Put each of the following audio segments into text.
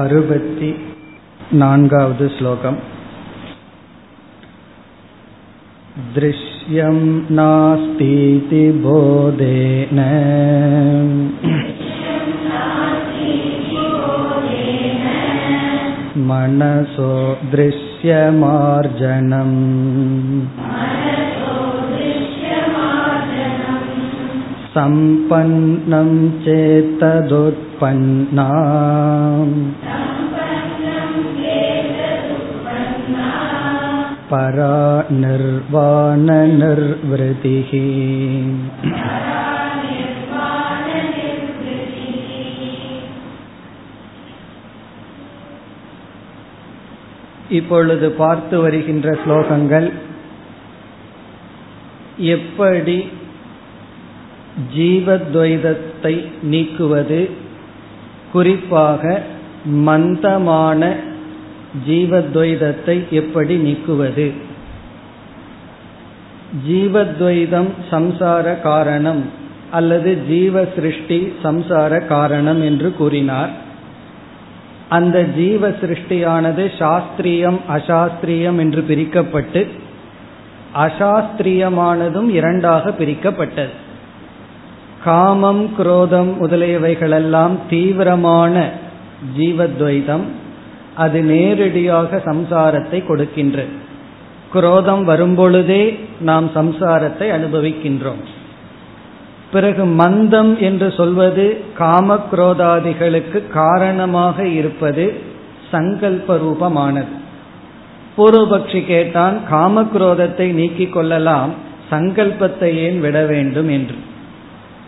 अरुपति नान्गावद् श्लोकम् दृश्यं नास्तीति बोधेन मनसो दृश्यमार्जनम् सम्पन्नं चेत्तदुत्पन्ना परा निर्वाणनिर्वृतिः இப்பொழுது பார்த்து வருகின்ற ஸ்லோகங்கள் எப்படி ஜீவத்வைதத்தை நீக்குவது குறிப்பாக மந்தமான ஜீவத்வைதத்தை எப்படி நீக்குவது? ஜீவத்வைதம் சம்சார காரணம் அல்லது ஜீவ சிருஷ்டி சம்சார காரணம் என்று கூறினார். அந்த ஜீவ சிருஷ்டியானது சாஸ்திரியம் அசாஸ்திரியம் என்று பிரிக்கப்பட்டு அசாஸ்திரியமானதும் இரண்டாக பிரிக்கப்பட்டது. காமம் குரோதம் முதலியவைகளெல்லாம் தீவிரமான ஜீவத்வைதம் அது நேரடியாக சம்சாரத்தை கொடுக்கின்ற. குரோதம் வரும்பொழுதே நாம் சம்சாரத்தை அனுபவிக்கின்றோம். பிறகு மந்தம் என்று சொல்வது காம குரோதாதிகளுக்கு காரணமாக இருப்பது சங்கல்ப ரூபமானது பூர்வபக்ஷி கேட்டான் காமக்ரோதத்தை நீக்கிக் கொள்ளலாம் சங்கல்பத்தை ஏன் விட வேண்டும் என்று.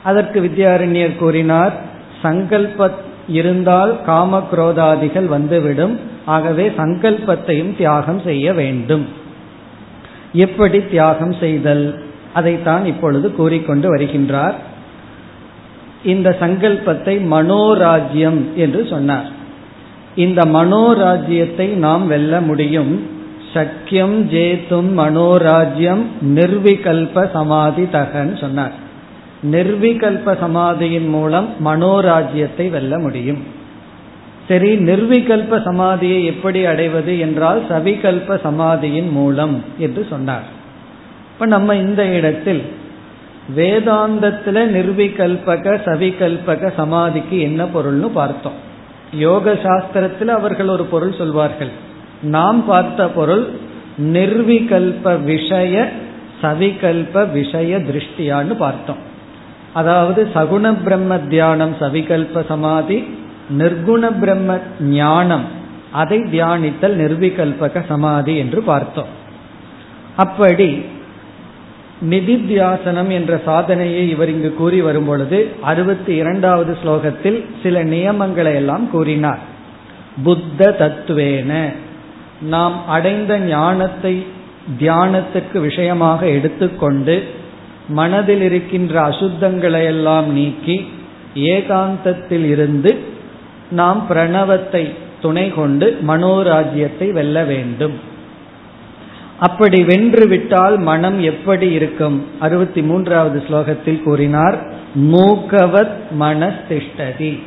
அதற்கு வித்யாரண்யர் கூறினார் சங்கல்ப இருந்தால் காம குரோதாதிகள் வந்துவிடும். ஆகவே சங்கல்பத்தையும் தியாகம் செய்ய வேண்டும். எப்படி தியாகம் செய்தல்? அதைத்தான் இப்பொழுது கூறிக்கொண்டு வருகின்றார். இந்த சங்கல்பத்தை மனோராஜ்யம் என்று சொன்னார். இந்த மனோராஜ்யத்தை நாம் வெல்ல முடியும். சக்கியம் ஜேத்தும் மனோராஜ்யம் நிர்விகல்ப சமாதி தகன் சொன்னார். நிர்விகல்ப சமாதியின் மூலம் மனோராஜ்யத்தை வெல்ல முடியும். சரி நிர்விகல்ப சமாதியை எப்படி அடைவது என்றால் சவிகல்ப சமாதியின் மூலம் என்று சொன்னார். இப்ப நம்ம இந்த இடத்தில் வேதாந்தத்துல நிர்விகல்பக சவிகல்பக சமாதிக்கு என்ன பொருள்னு பார்த்தோம். யோக சாஸ்திரத்தில் அவர்கள் ஒரு பொருள் சொல்வார்கள். நாம் பார்த்த பொருள் நிர்விகல்ப விஷய சவிகல்ப விஷய திருஷ்டியான்னு பார்த்தோம். அதாவது சகுண பிரம்ம தியானம் சவிகல்ப சமாதி நிர்குண பிரம்ம ஞானம் அதை தியானித்தல் நிர்விகல்பக சமாதி என்று பார்த்தோம். அப்படி நிதித்தியாசனம் என்ற சாதனையை இவர் இங்கு கூறி வரும் பொழுது அறுபத்தி இரண்டாவது ஸ்லோகத்தில் சில நியமங்களை எல்லாம் கூறினார். புத்த தத்துவேன. நாம் அடைந்த ஞானத்தை தியானத்துக்கு விஷயமாக எடுத்துக்கொண்டு மனதில் இருக்கின்ற அசுத்தங்களை எல்லாம் நீக்கி ஏகாந்தத்தில் இருந்து நாம் பிரணவத்தை துணை கொண்டு மனோராஜ்யத்தை வெல்ல வேண்டும். அப்படி வென்று விட்டால் மனம் எப்படி இருக்கும்? அறுபத்தி மூன்றாவது ஸ்லோகத்தில் கூறினார் மூக்கவத் மனஸ்திஷ்டதி.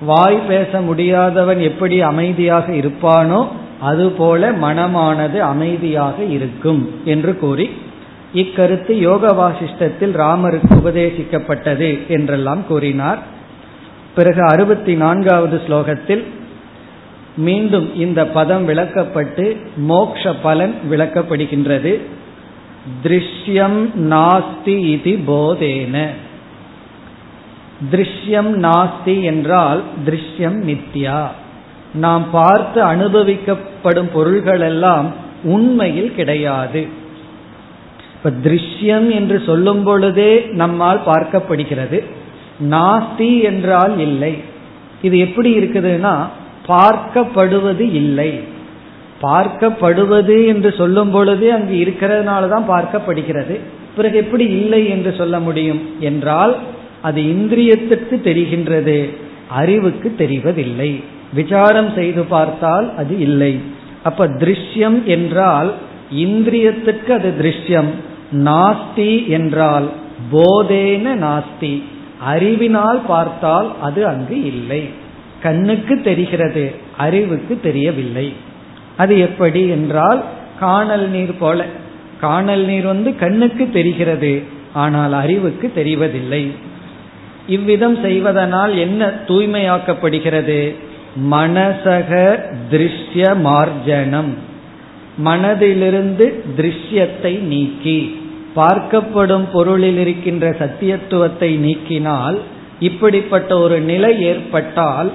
வாய் பேச முடியாதவன் எப்படி அமைதியாக இருப்பானோ அதுபோல மனமானது அமைதியாக இருக்கும் என்று கூறி இக்கருத்து யோக வாசிஷ்டத்தில் ராமருக்கு உபதேசிக்கப்பட்டது என்றெல்லாம் கூறினார். பிறகு அறுபத்தி நான்காவது ஸ்லோகத்தில் மீண்டும் இந்த பதம் விளக்கப்பட்டு மோக்ஷ பலன் விளக்கப்படுகின்றது. திருஷ்யம் நாஸ்தி இது போதேன. திருஷ்யம் நாஸ்தி என்றால் திருஷ்யம் நித்யா நாம் பார்த்து அனுபவிக்கப்படும் பொருள்கள் எல்லாம் உண்மையில் கிடையாது. இப்ப திருஷ்யம் என்று சொல்லும் பொழுதே நம்மால் பார்க்கப்படுகிறது. நாஸ்தி என்றால் இல்லை. இது எப்படி இருக்குதுன்னா பார்க்கப்படுவது இல்லை. பார்க்கப்படுவது என்று சொல்லும் பொழுது அங்கு இருக்கிறதுனால தான் பார்க்கப்படுகிறது. பிறகு எப்படி இல்லை என்று சொல்ல முடியும் என்றால் அது இந்திரியத்திற்கு தெரிகின்றது அறிவுக்கு தெரிவதில்லை. விசாரம் செய்து பார்த்தால் அது இல்லை. அப்ப திருஷ்யம் என்றால் இந்திரியத்துக்கு அது திருஷ்யம். நாஸ்தி என்றால் போதேன நாஸ்தி. அறிவினால் பார்த்தால் அது அங்கு இல்லை. கண்ணுக்கு தெரிகிறது அறிவுக்கு தெரியவில்லை. அது எப்படி என்றால் காணல் நீர் போல. காணல் நீர் வந்து கண்ணுக்கு தெரிகிறது ஆனால் அறிவுக்கு தெரிவதில்லை. இவ்விதம் செய்வதனால் என்ன தூய்மையாக்கப்படுகிறது? மனசக திருஷ்ய மார்ஜனம் மனதிலிருந்து திருஷ்யத்தை நீக்கி. பார்க்கப்படும் பொருளில் இருக்கின்ற சத்தியத்துவத்தை நீக்கினால் இப்படிப்பட்ட ஒரு நிலை ஏற்பட்டால்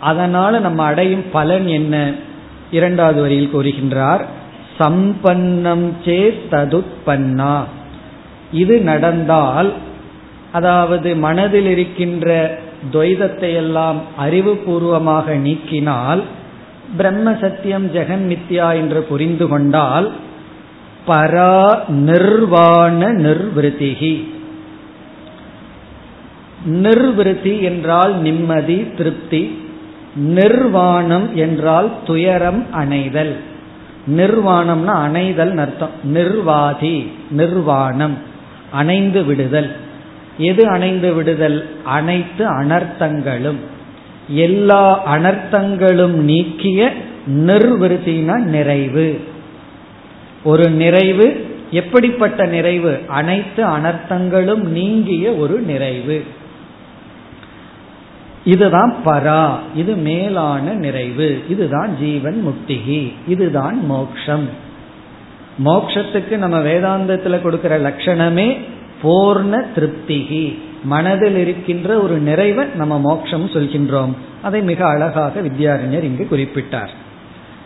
அதனால நம்ம அடையும் பலன் என்ன? இரண்டாவது வரியில் கூறுகின்றார் சம்பன்னம் சே ததுப்பன்னா. இது நடந்தால் அதாவது மனதில் இருக்கின்ற துவைதத்தை எல்லாம் அறிவுபூர்வமாக நீக்கினால் பிரம்ம சத்தியம் ஜெகன் மித்யா என்று புரிந்து கொண்டால் பரா நிர்வாண நிர்வத்திகி. நிர்விருத்தி என்றால் நிம்மதி திருப்தி. நிர்வாணம் என்றால் துயரம் அணைதல். நிர்வாணம்னா அணைதல் அர்த்தம். நிர்வாதி நிர்வாணம். அணைந்து விடுதல். எது அணைந்து விடுதல்? அனைத்து அனர்த்தங்களும். எல்லா அனர்த்தங்களும் நீக்கிய நிர்விருத்தின நிறைவு. ஒரு நிறைவு எப்படிப்பட்ட நிறைவு? அனைத்து அனர்த்தங்களும் நீங்கிய ஒரு நிறைவு. இதுதான் பரா இது மேலான நிறைவு. இதுதான் ஜீவன் முக்திகி இதுதான் மோக்ஷம். மோக்ஷத்துக்கு நம்ம வேதாந்தத்தில் கொடுக்கிற லட்சணமே பூர்ண திருப்திகி. மனதில் இருக்கின்ற ஒரு நிறைவை நம்ம மோட்சம் சொல்கின்றோம். அதை மிக அழகாக வித்யாரண்யர் இங்கு குறிப்பிட்டார்.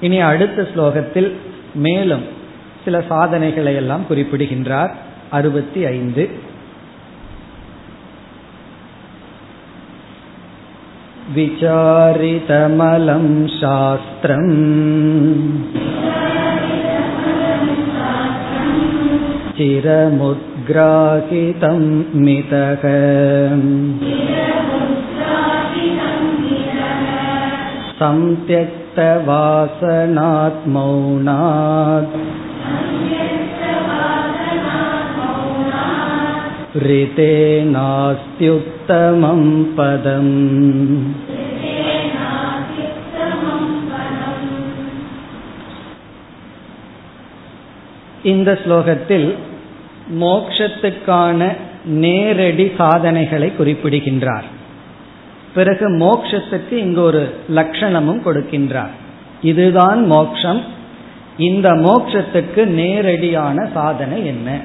இனி அடுத்த ஸ்லோகத்தில் மேலும் சில சாதனைகளை எல்லாம் குறிப்பிடுகின்றார் அறுபத்தி ஐந்து विचारितमलं शास्त्रम् चिरमुद्ग्राहितं मितः संत्यक्तवासनात् मौनात् ऋते नास्त्युत्तमं पदम् இந்த ஸ்லோகத்தில் மோக்ஷத்துக்கான நேரடி சாதனைகளை குறிப்பிடுகின்றார் பிறகு மோக்ஷத்துக்கு இங்கு ஒரு லட்சணமும் கொடுக்கின்றார் இதுதான் மோக்ஷம் இந்த மோக்ஷத்துக்கு நேரடியான சாதனை என்ன?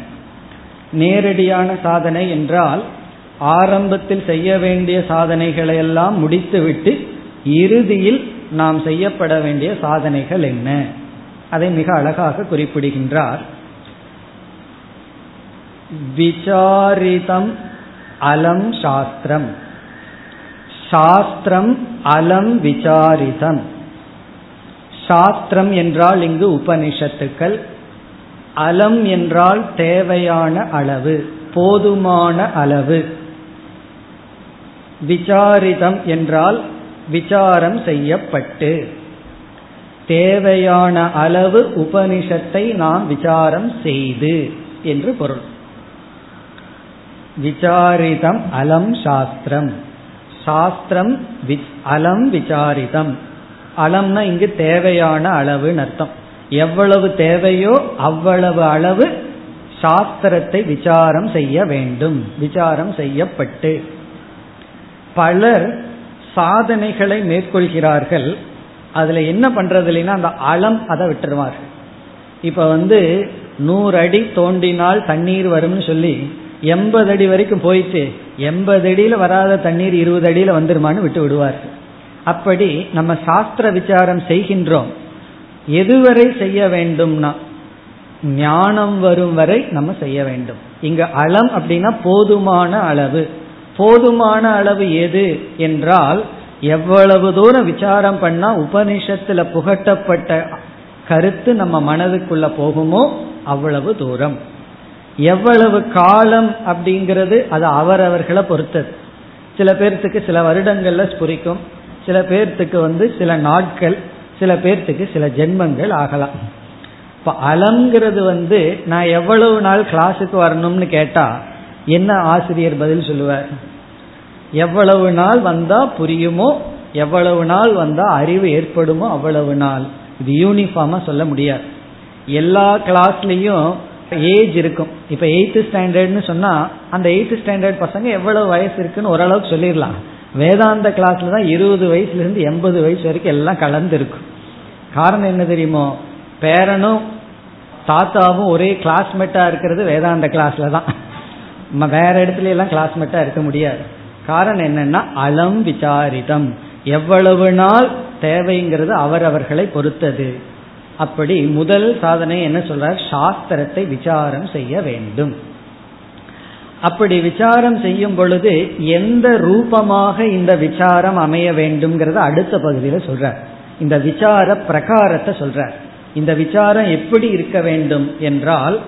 நேரடியான சாதனை என்றால் ஆரம்பத்தில் செய்ய வேண்டிய சாதனைகளை எல்லாம் முடித்துவிட்டு இறுதியில் நாம் செய்யப்பட வேண்டிய சாதனைகள் என்ன? அதை மிக அழகாக குறிப்பிடுகின்றார். விசாரிதம் அலம் சாஸ்திரம். சாஸ்திரம் அலம் விசாரிதம். சாஸ்திரம் என்றால் இங்கு உபனிஷத்துக்கள் அலம் என்றால் தேவையான அளவு போதுமான அளவு. விசாரிதம் என்றால் விசாரம் செய்யப்பட்டு. தேவையான அளவு உபனிஷத்தை நாம் விசாரம் செய்து என்று பொருள். விசாரிதம் அலம் சாஸ்திரம். சாஸ்திரம் அலம் விசாரிதம். அலம்னா இங்கு தேவையான அளவுன்னு அர்த்தம். எவ்வளவு தேவையோ அவ்வளவு அளவு சாஸ்திரத்தை விசாரம் செய்ய வேண்டும். விசாரம் செய்யப்பட்டு. பலர் சாதனைகளை மேற்கொள்கிறார்கள். அதுல என்ன பண்றது இல்லைன்னா அந்த அளம் அதை விட்டுருவார்கள். இப்ப வந்து நூறு அடி தோண்டினால் தண்ணீர் வரும்னு சொல்லி எண்பது அடி வரைக்கும் போயிட்டு எண்பது அடியில வராத தண்ணீர் இருபது அடியில வந்துருமான்னு விட்டு விடுவார்கள். அப்படி நம்ம சாஸ்திர விசாரம் செய்கின்றோம். எதுவரை செய்ய வேண்டும்னா ஞானம் வரும் வரை நம்ம செய்ய வேண்டும். இங்க அளம் அப்படின்னா போதுமான அளவு. போதுமான அளவு எது என்றால் எவ்வளவு தூரம் விசாரம் பண்ணா உபனிஷத்துல புகட்டப்பட்ட கருத்து நம்ம மனதுக்குள்ள போகுமோ அவ்வளவு தூரம். எவ்வளவு காலம் அப்படிங்கிறது அது அவரவர்களை பொறுத்தது. சில பேர்த்துக்கு சில வருடங்கள்ல ஸ்புரிக்கும். சில பேர்த்துக்கு வந்து சில நாட்கள் சில பேர்த்துக்கு சில ஜென்மங்கள் ஆகலாம். இப்ப அலங்கிறது வந்து நான் எவ்வளவு நாள் கிளாஸுக்கு வரணும்னு கேட்டா என்ன ஆசிரியர் பதில் சொல்லுவார்? எவ்வளவு நாள் வந்தா புரியுமோ எவ்வளவு நாள் வந்தா அறிவு ஏற்படுமோ அவ்வளவு நாள். இது யூனிஃபார்மா சொல்ல முடியாது. எல்லா கிளாஸ்லயும் ஏஜ் இருக்கும். இப்ப எயித்து ஸ்டாண்டர்ட்னு சொன்னா அந்த எயித்து ஸ்டாண்டர்ட் பசங்க எவ்வளவு வயசு இருக்குன்னு ஓரளவுக்கு சொல்லிடலாம். வேதாந்த கிளாஸ்ல தான் இருபது வயசுல இருந்து எண்பது வயசு வரைக்கும் எல்லாம் கலந்துருக்கும் காரணம் என்ன தெரியுமோ? பேரனும் தாத்தாவும் ஒரே கிளாஸ்மேட்டா இருக்கிறது வேதாந்த கிளாஸ்ல தான். வேற இடத்துல எல்லாம் கிளாஸ்மேட்டா இருக்க முடியாது. காரணம் என்னன்னா அலம் விசாரிதம். எவ்வளவு நாள் தேவைங்கிறது அவரவர்களை பொறுத்தது. அப்படி முதல் சாதனை என்ன சொல்றார்? சாஸ்திரத்தை விசாரம் செய்ய வேண்டும். அப்படி விசாரம் செய்யும் பொழுது எந்த ரூபமாக இந்த விசாரம் அமைய வேண்டும்ங்கிறத அடுத்த பகுதியில் சொல்றார். இந்த விசார பிரகாரத்தை சொல்றார். இந்த விசாரம் எப்படி இருக்க வேண்டும் என்றால்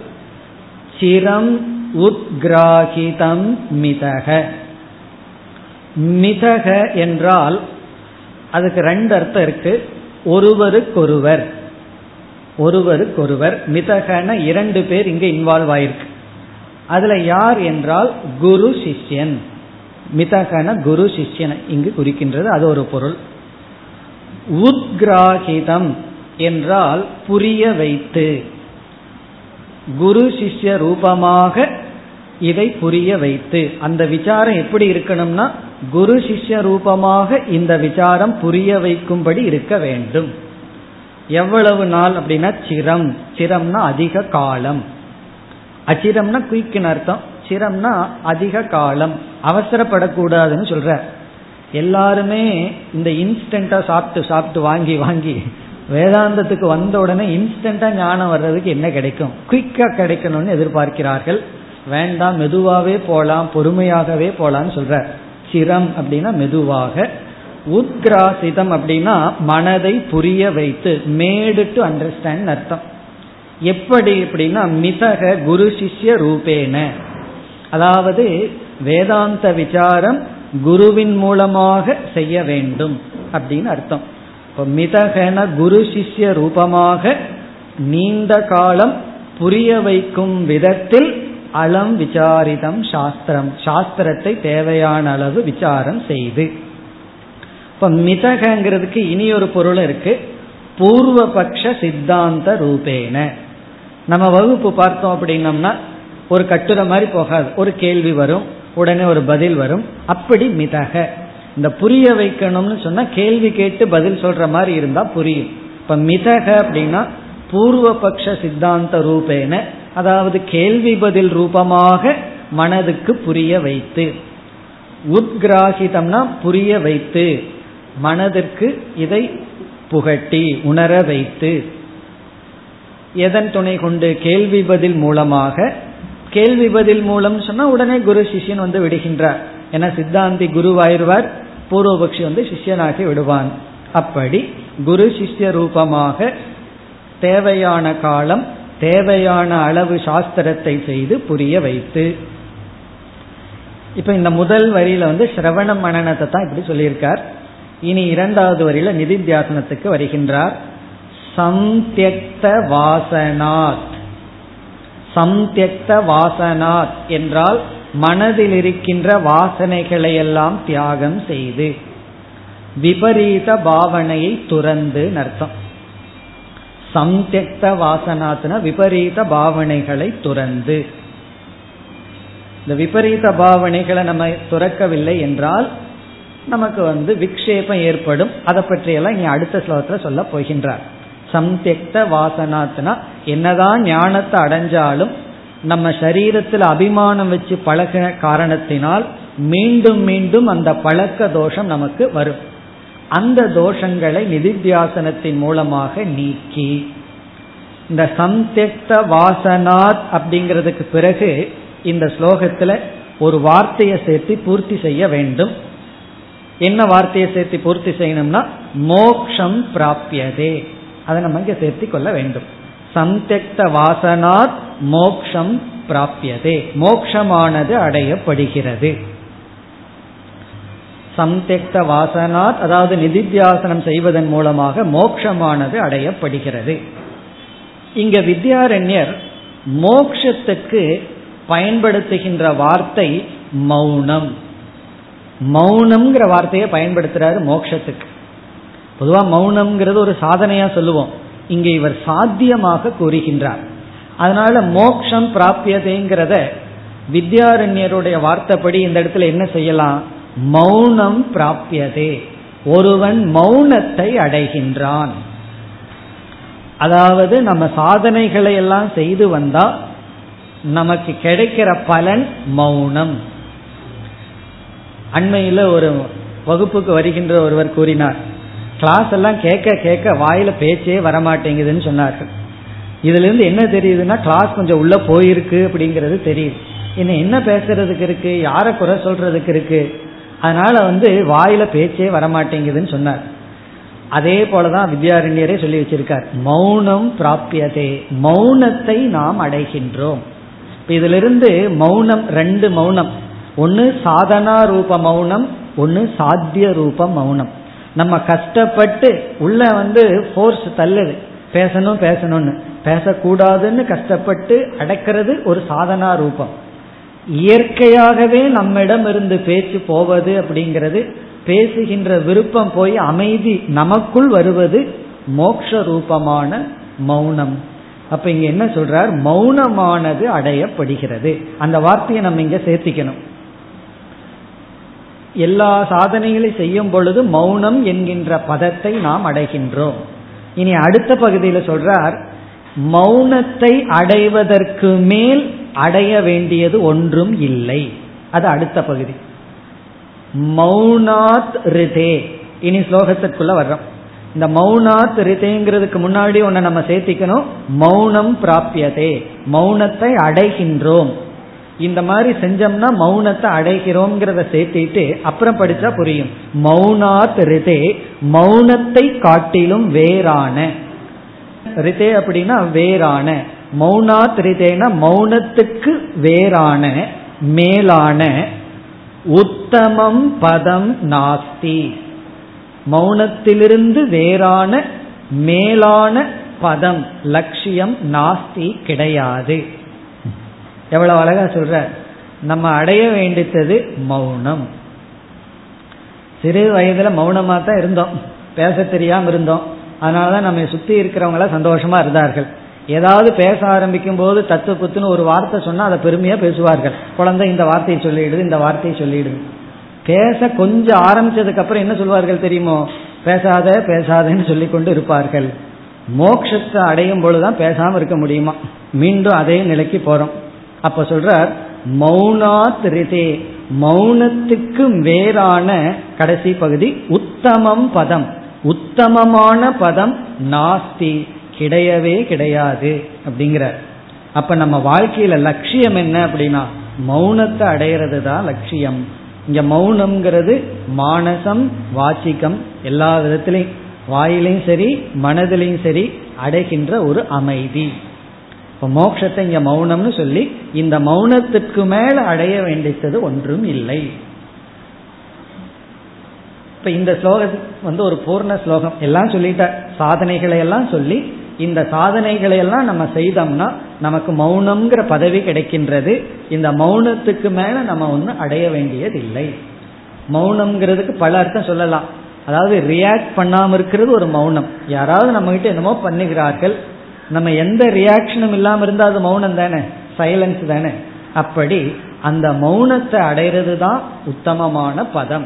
சிரம் உத்கிராகிதம் மிதக. மிதக என்றால் அதுக்கு ரெண்டு அர்த்தம் இருக்கு. ஒருவருக்கொருவர். ஒருவருக்கொருவர். மிதகன இரண்டு பேர் இங்க இன்வால்வ் ஆயிருக்கு. அதுல யார் என்றால் குரு சிஷ்யன். மிதகன குரு சிஷ்யன் இங்கு குறிக்கின்றது அது ஒரு பொருள். உத்கிராகிதம் என்றால் புரிய வைத்து. குரு சிஷ்ய ரூபமாக இதை புரிய வைத்து. அந்த விசாரம் எப்படி இருக்கணும்னா குரு சிஷ்ய ரூபமாக இந்த விசாரம் புரிய வைக்கும்படி இருக்க வேண்டும். எவ்வளவு நாள் அப்படின்னா சிரம். சிரம்னா அதிக காலம். அச்சிரம்னா குயிக்னு அர்த்தம். சிரம்னா அதிக காலம். அவசரப்படக்கூடாதுன்னு சொல்ற. எல்லாருமே இந்த இன்ஸ்டண்டா சாப்பிட்டு சாப்பிட்டு வாங்கி வாங்கி வேதாந்தத்துக்கு வந்த உடனே இன்ஸ்டண்டா ஞானம் வர்றதுக்கு என்ன கிடைக்கும்? குயிக்கா கிடைக்கணும்னு எதிர்பார்க்கிறார்கள். வேண்டாம் மெதுவாகவே போலாம் பொறுமையாகவே போலான்னு சொல்ற. சிரம் அப்படின்னா மெதுவாக. உத்கிராசிதம் அப்படின்னா மனதை புரிய வைத்து மேடு டு அண்டர்ஸ்டாண்ட் அர்த்தம். எப்படி அப்படின்னா மிதக குரு சிஷ்ய ரூபேன. அதாவது வேதாந்த விசாரம் குருவின் மூலமாக செய்ய வேண்டும் அப்படின்னு அர்த்தம். இப்போ மிதகன குரு சிஷ்ய ரூபமாக நீண்ட காலம் புரிய வைக்கும் விதத்தில் அளம் விசாரிதம் சாஸ்திரம். சாஸ்திரத்தை தேவையான அளவு விசாரம் செய்து. இப்ப மிதகங்கிறதுக்கு இனி ஒரு பொருள் இருக்கு. பூர்வபக்ஷ சித்தாந்த ரூபேன. நம்ம வகுப்பு பார்த்தோம் அப்படின்னம்னா ஒரு கட்டுரை மாதிரி போகாது. ஒரு கேள்வி வரும் உடனே ஒரு பதில் வரும். அப்படி மிதக. இந்த புரிய வைக்கணும்னு சொன்னா கேள்வி கேட்டு பதில் சொல்ற மாதிரி இருந்தா புரியும். இப்ப மிதக அப்படின்னா பூர்வபக்ஷ சித்தாந்த ரூபேன அதாவது கேள்வி பதில் ரூபமாக மனதுக்கு புரிய வைத்து. உத்கிராகிதம்னா புரிய வைத்து. மனதிற்கு இதை புகட்டி உணர வைத்து. எதன் துணை கொண்டு கேள்வி பதில் மூலமாக கேள்வி பதில் மூலம் சொன்னா உடனே குரு சிஷ்யன் வந்து விடுகின்றார். என சித்தாந்தி குருவாயிருவார் பூர்வபக்ஷி வந்து சிஷ்யனாகி விடுவான். அப்படி குரு சிஷ்ய ரூபமாக தேவையான காலம் தேவையான அளவு சாஸ்திரத்தை செய்து புரிய வைத்து. இப்ப இந்த முதல் வரியில வந்து சிரவண மனநத்தை தான் இப்படி சொல்லியிருக்கார். இனி இரண்டாவது வரியில நிதித்தியாசனத்துக்கு வருகின்றார். சம்தியக்த வாசனாத். சம்தியக்த வாசனாத் என்றால் மனதில் இருக்கின்ற வாசனைகளை எல்லாம் தியாகம் செய்து விபரீத பாவனையை துறந்து அர்த்தம் சம்தியக்த வாசனாத்னா விபரீத பாவனைகளை துறந்து. இந்த விபரீத பாவனைகளை நம்ம துறக்கவில்லை என்றால் நமக்கு வந்து விக்ஷேபம் ஏற்படும். அதை பற்றியெல்லாம் இனி அடுத்த ஸ்லோகத்தில் சொல்ல போகின்றார். சம்தியக்த வாசனாத்னா என்னதான் ஞானத்தை அடைஞ்சாலும் நம்ம சரீரத்தில் அபிமானம் வச்சு பழகின காரணத்தினால் மீண்டும் மீண்டும் அந்த பழக்க தோஷம் நமக்கு வரும். அந்த தோஷங்களை நிதித்தியாசனத்தின் மூலமாக நீக்கி இந்த சம்தியக்த வாசனாத் அப்படிங்கிறதுக்கு பிறகு இந்த ஸ்லோகத்துல ஒரு வார்த்தையை சேர்த்து பூர்த்தி செய்ய வேண்டும். என்ன வார்த்தையை சேர்த்து பூர்த்தி செய்யணும்னா மோக்ஷம் பிராப்பியதே அதை நம்ம இங்கே சேர்த்தி கொள்ள வேண்டும். சந்தெக்த வாசனாத் மோக்ஷம் பிராபியதே. மோக்ஷமானது அடையப்படுகிறது. சந்தெக்த வாசனாத் அதாவது நிதித்தியாசனம் செய்வதன் மூலமாக மோக்ஷமானது அடையப்படுகிறது. இங்க வித்யாரண்யர் மோக்ஷத்துக்கு பயன்படுத்துகின்ற வார்த்தை மௌனம். மௌனம்ங்கிற வார்த்தையை பயன்படுத்துறாரு மோக்ஷத்துக்கு. பொதுவா மௌனம்ங்கிறது ஒரு சாதனையா சொல்லுவோம். இங்கே இவர் சாத்தியமாக கூறுகின்றார். அதனால மோக்ஷம் பிராபியதைங்கிறத வித்யாரண்யருடைய வார்த்தைப்படி இந்த இடத்துல என்ன செய்யலாம்? மௌனம் பிராப்பியதே ஒருவன் மௌனத்தை அடைகின்றான். அதாவது நம்ம சாதனைகளை எல்லாம் செய்து வந்தா நமக்கு கிடைக்கிற பலன் மௌனம். அண்மையில் ஒரு வகுப்புக்கு வருகின்ற ஒருவர் கூறினார். கிளாஸ் எல்லாம் கேட்க கேட்க வாயில பேச்சே வரமாட்டேங்குதுன்னு சொன்னார்கள். இதுல இருந்து என்ன தெரியுதுன்னா கிளாஸ் கொஞ்சம் உள்ள போயிருக்கு அப்படிங்கிறது தெரியுது. இன்னும் என்ன பேசுறதுக்கு இருக்கு? யாரை குறை சொல்றதுக்கு இருக்கு? அதனால வந்து வாயில பேச்சே வரமாட்டேங்குதுன்னு சொன்னார். அதே போலதான் வித்யாரண்யரே சொல்லி வச்சிருக்கார். மௌனம் பிராபியதே. மௌனத்தை நாம் அடைகின்றோம். இதுல இருந்து மௌனம் ரெண்டு மௌனம். ஒன்னு சாதனா ரூப மௌனம் ஒன்னு சாத்திய ரூப மௌனம். நம்ம கஷ்டப்பட்டு உள்ள வந்து ஃபோர்ஸ் தள்ளுது. பேசணும் பேசணும்னு. பேசக்கூடாதுன்னு கஷ்டப்பட்டு அடக்கிறது ஒரு சாதனா ரூபம். இயற்கையாகவே நம்மிடம் இருந்து பேச்சு போவது அப்படிங்கிறது பேசுகின்ற விருப்பம் போய் அமைதி நமக்குள் வருவது மோக்ஷ ரூபமான மௌனம். அப்ப இங்க என்ன சொல்றார்? மௌனமானது அடையப்படுகிறது. அந்த வார்த்தையை நம்ம இங்க சேர்த்திக்கணும். எல்லா சாதனைகளையும் செய்யும் பொழுது மௌனம் என்கின்ற பதத்தை நாம் அடைகின்றோம். இனி அடுத்த பகுதியில் சொல்றார் மௌனத்தை அடைவதற்கு மேல் அடைய வேண்டியது ஒன்றும் இல்லை. அது அடுத்த பகுதி. மௌனாத் ரிதே. இனி ஸ்லோகத்திற்குள்ள வர்றோம். இந்த மௌனாத் ரிதேங்கிறதுக்கு முன்னாடி ஒன்ன நம்ம சேர்த்திக்கணும். மௌனம் பிராபியதே. மௌனத்தை அடைகின்றோம். இந்த மாதிரி செஞ்சோம்னா மௌனத்தை அடைகிறோம்ங்கிறத சேர்த்திட்டு அப்புறம் படிச்சா புரியும். மௌனாத் ரிதே மௌனத்தை காட்டிலும் வேறான. ரிதே அப்படின்னா வேறான. மௌனாத் ரிதேனா மௌனத்துக்கு வேறான மேலான. உத்தமம் பதம் நாஸ்தி. மௌனத்திலிருந்து வேறான மேலான பதம் லட்சியம் நாஸ்தி கிடையாது. எவ்வளவு அழகா சொல்ற நம்ம அடைய வேண்டித்தது மௌனம். சிறு வயதுல மௌனமா தான் இருந்தோம். பேச தெரியாம இருந்தோம். அதனாலதான் நம்ம சுத்தி இருக்கிறவங்கள சந்தோஷமா இருந்தார்கள். ஏதாவது பேச ஆரம்பிக்கும் போது தத்து புத்துன்னு ஒரு வார்த்தை சொன்னா அதை பெருமையா பேசுவார்கள். குழந்தை இந்த வார்த்தையை சொல்லிடுது இந்த வார்த்தையை சொல்லிடுது. பேச கொஞ்சம் ஆரம்பிச்சதுக்கு அப்புறம் என்ன சொல்வார்கள் தெரியுமோ? பேசாத பேசாதன்னு சொல்லி கொண்டு இருப்பார்கள். மோட்சத்தை அடையும் பொழுதுதான் பேசாம இருக்க முடியுமா? மீண்டும் அதே நிலைக்கு போறோம். அப்ப சொல்றார் மௌனாத் ரிதே மௌனத்துக்கு வேறான கடைசி பகுதி உத்தமம் பதம் உத்தமமான பதம் நாஸ்தி கிடையவே கிடையாது அப்படிங்கிறார். அப்ப நம்ம வாழ்க்கையில லட்சியம் என்ன அப்படின்னா மௌனத்தை அடையிறது தான் லட்சியம். இங்க மௌனம்ங்கிறது மானசம் வாச்சிக்கம் எல்லா விதத்திலையும் வாயிலையும் சரி மனதிலையும் சரி அடைகின்ற ஒரு அமைதி. இப்போ மோட்சத்தை இங்க மௌனம்னு சொல்லி இந்த மௌனத்திற்கு மேல அடைய வேண்டியது ஒன்றும் இல்லை. இப்ப இந்த ஸ்லோகம் வந்து ஒரு பூர்ண ஸ்லோகம். எல்லாம் சொல்லிட்ட சாதனைகளை எல்லாம் சொல்லி இந்த சாதனைகளை எல்லாம் நம்ம செய்தோம்னா நமக்கு மௌனம்ங்கிற பதவி கிடைக்கின்றது. இந்த மௌனத்துக்கு மேல நம்ம ஒன்று அடைய வேண்டியது இல்லை மௌனம்ங்கிறதுக்கு பல அர்த்தம் சொல்லலாம். அதாவது ரியாக்ட் பண்ணாம இருக்கிறது ஒரு மௌனம். யாராவது நம்ம கிட்ட என்னமோ பண்ணுகிறார்கள். நம்ம எந்த ரியாக்ஷனும் இல்லாம இருந்தா அது மௌனம் தானே? சைலன்ஸ் தானே? அப்படி அந்த மௌனத்தை அடைகிறது தான் உத்தமமான பதம்.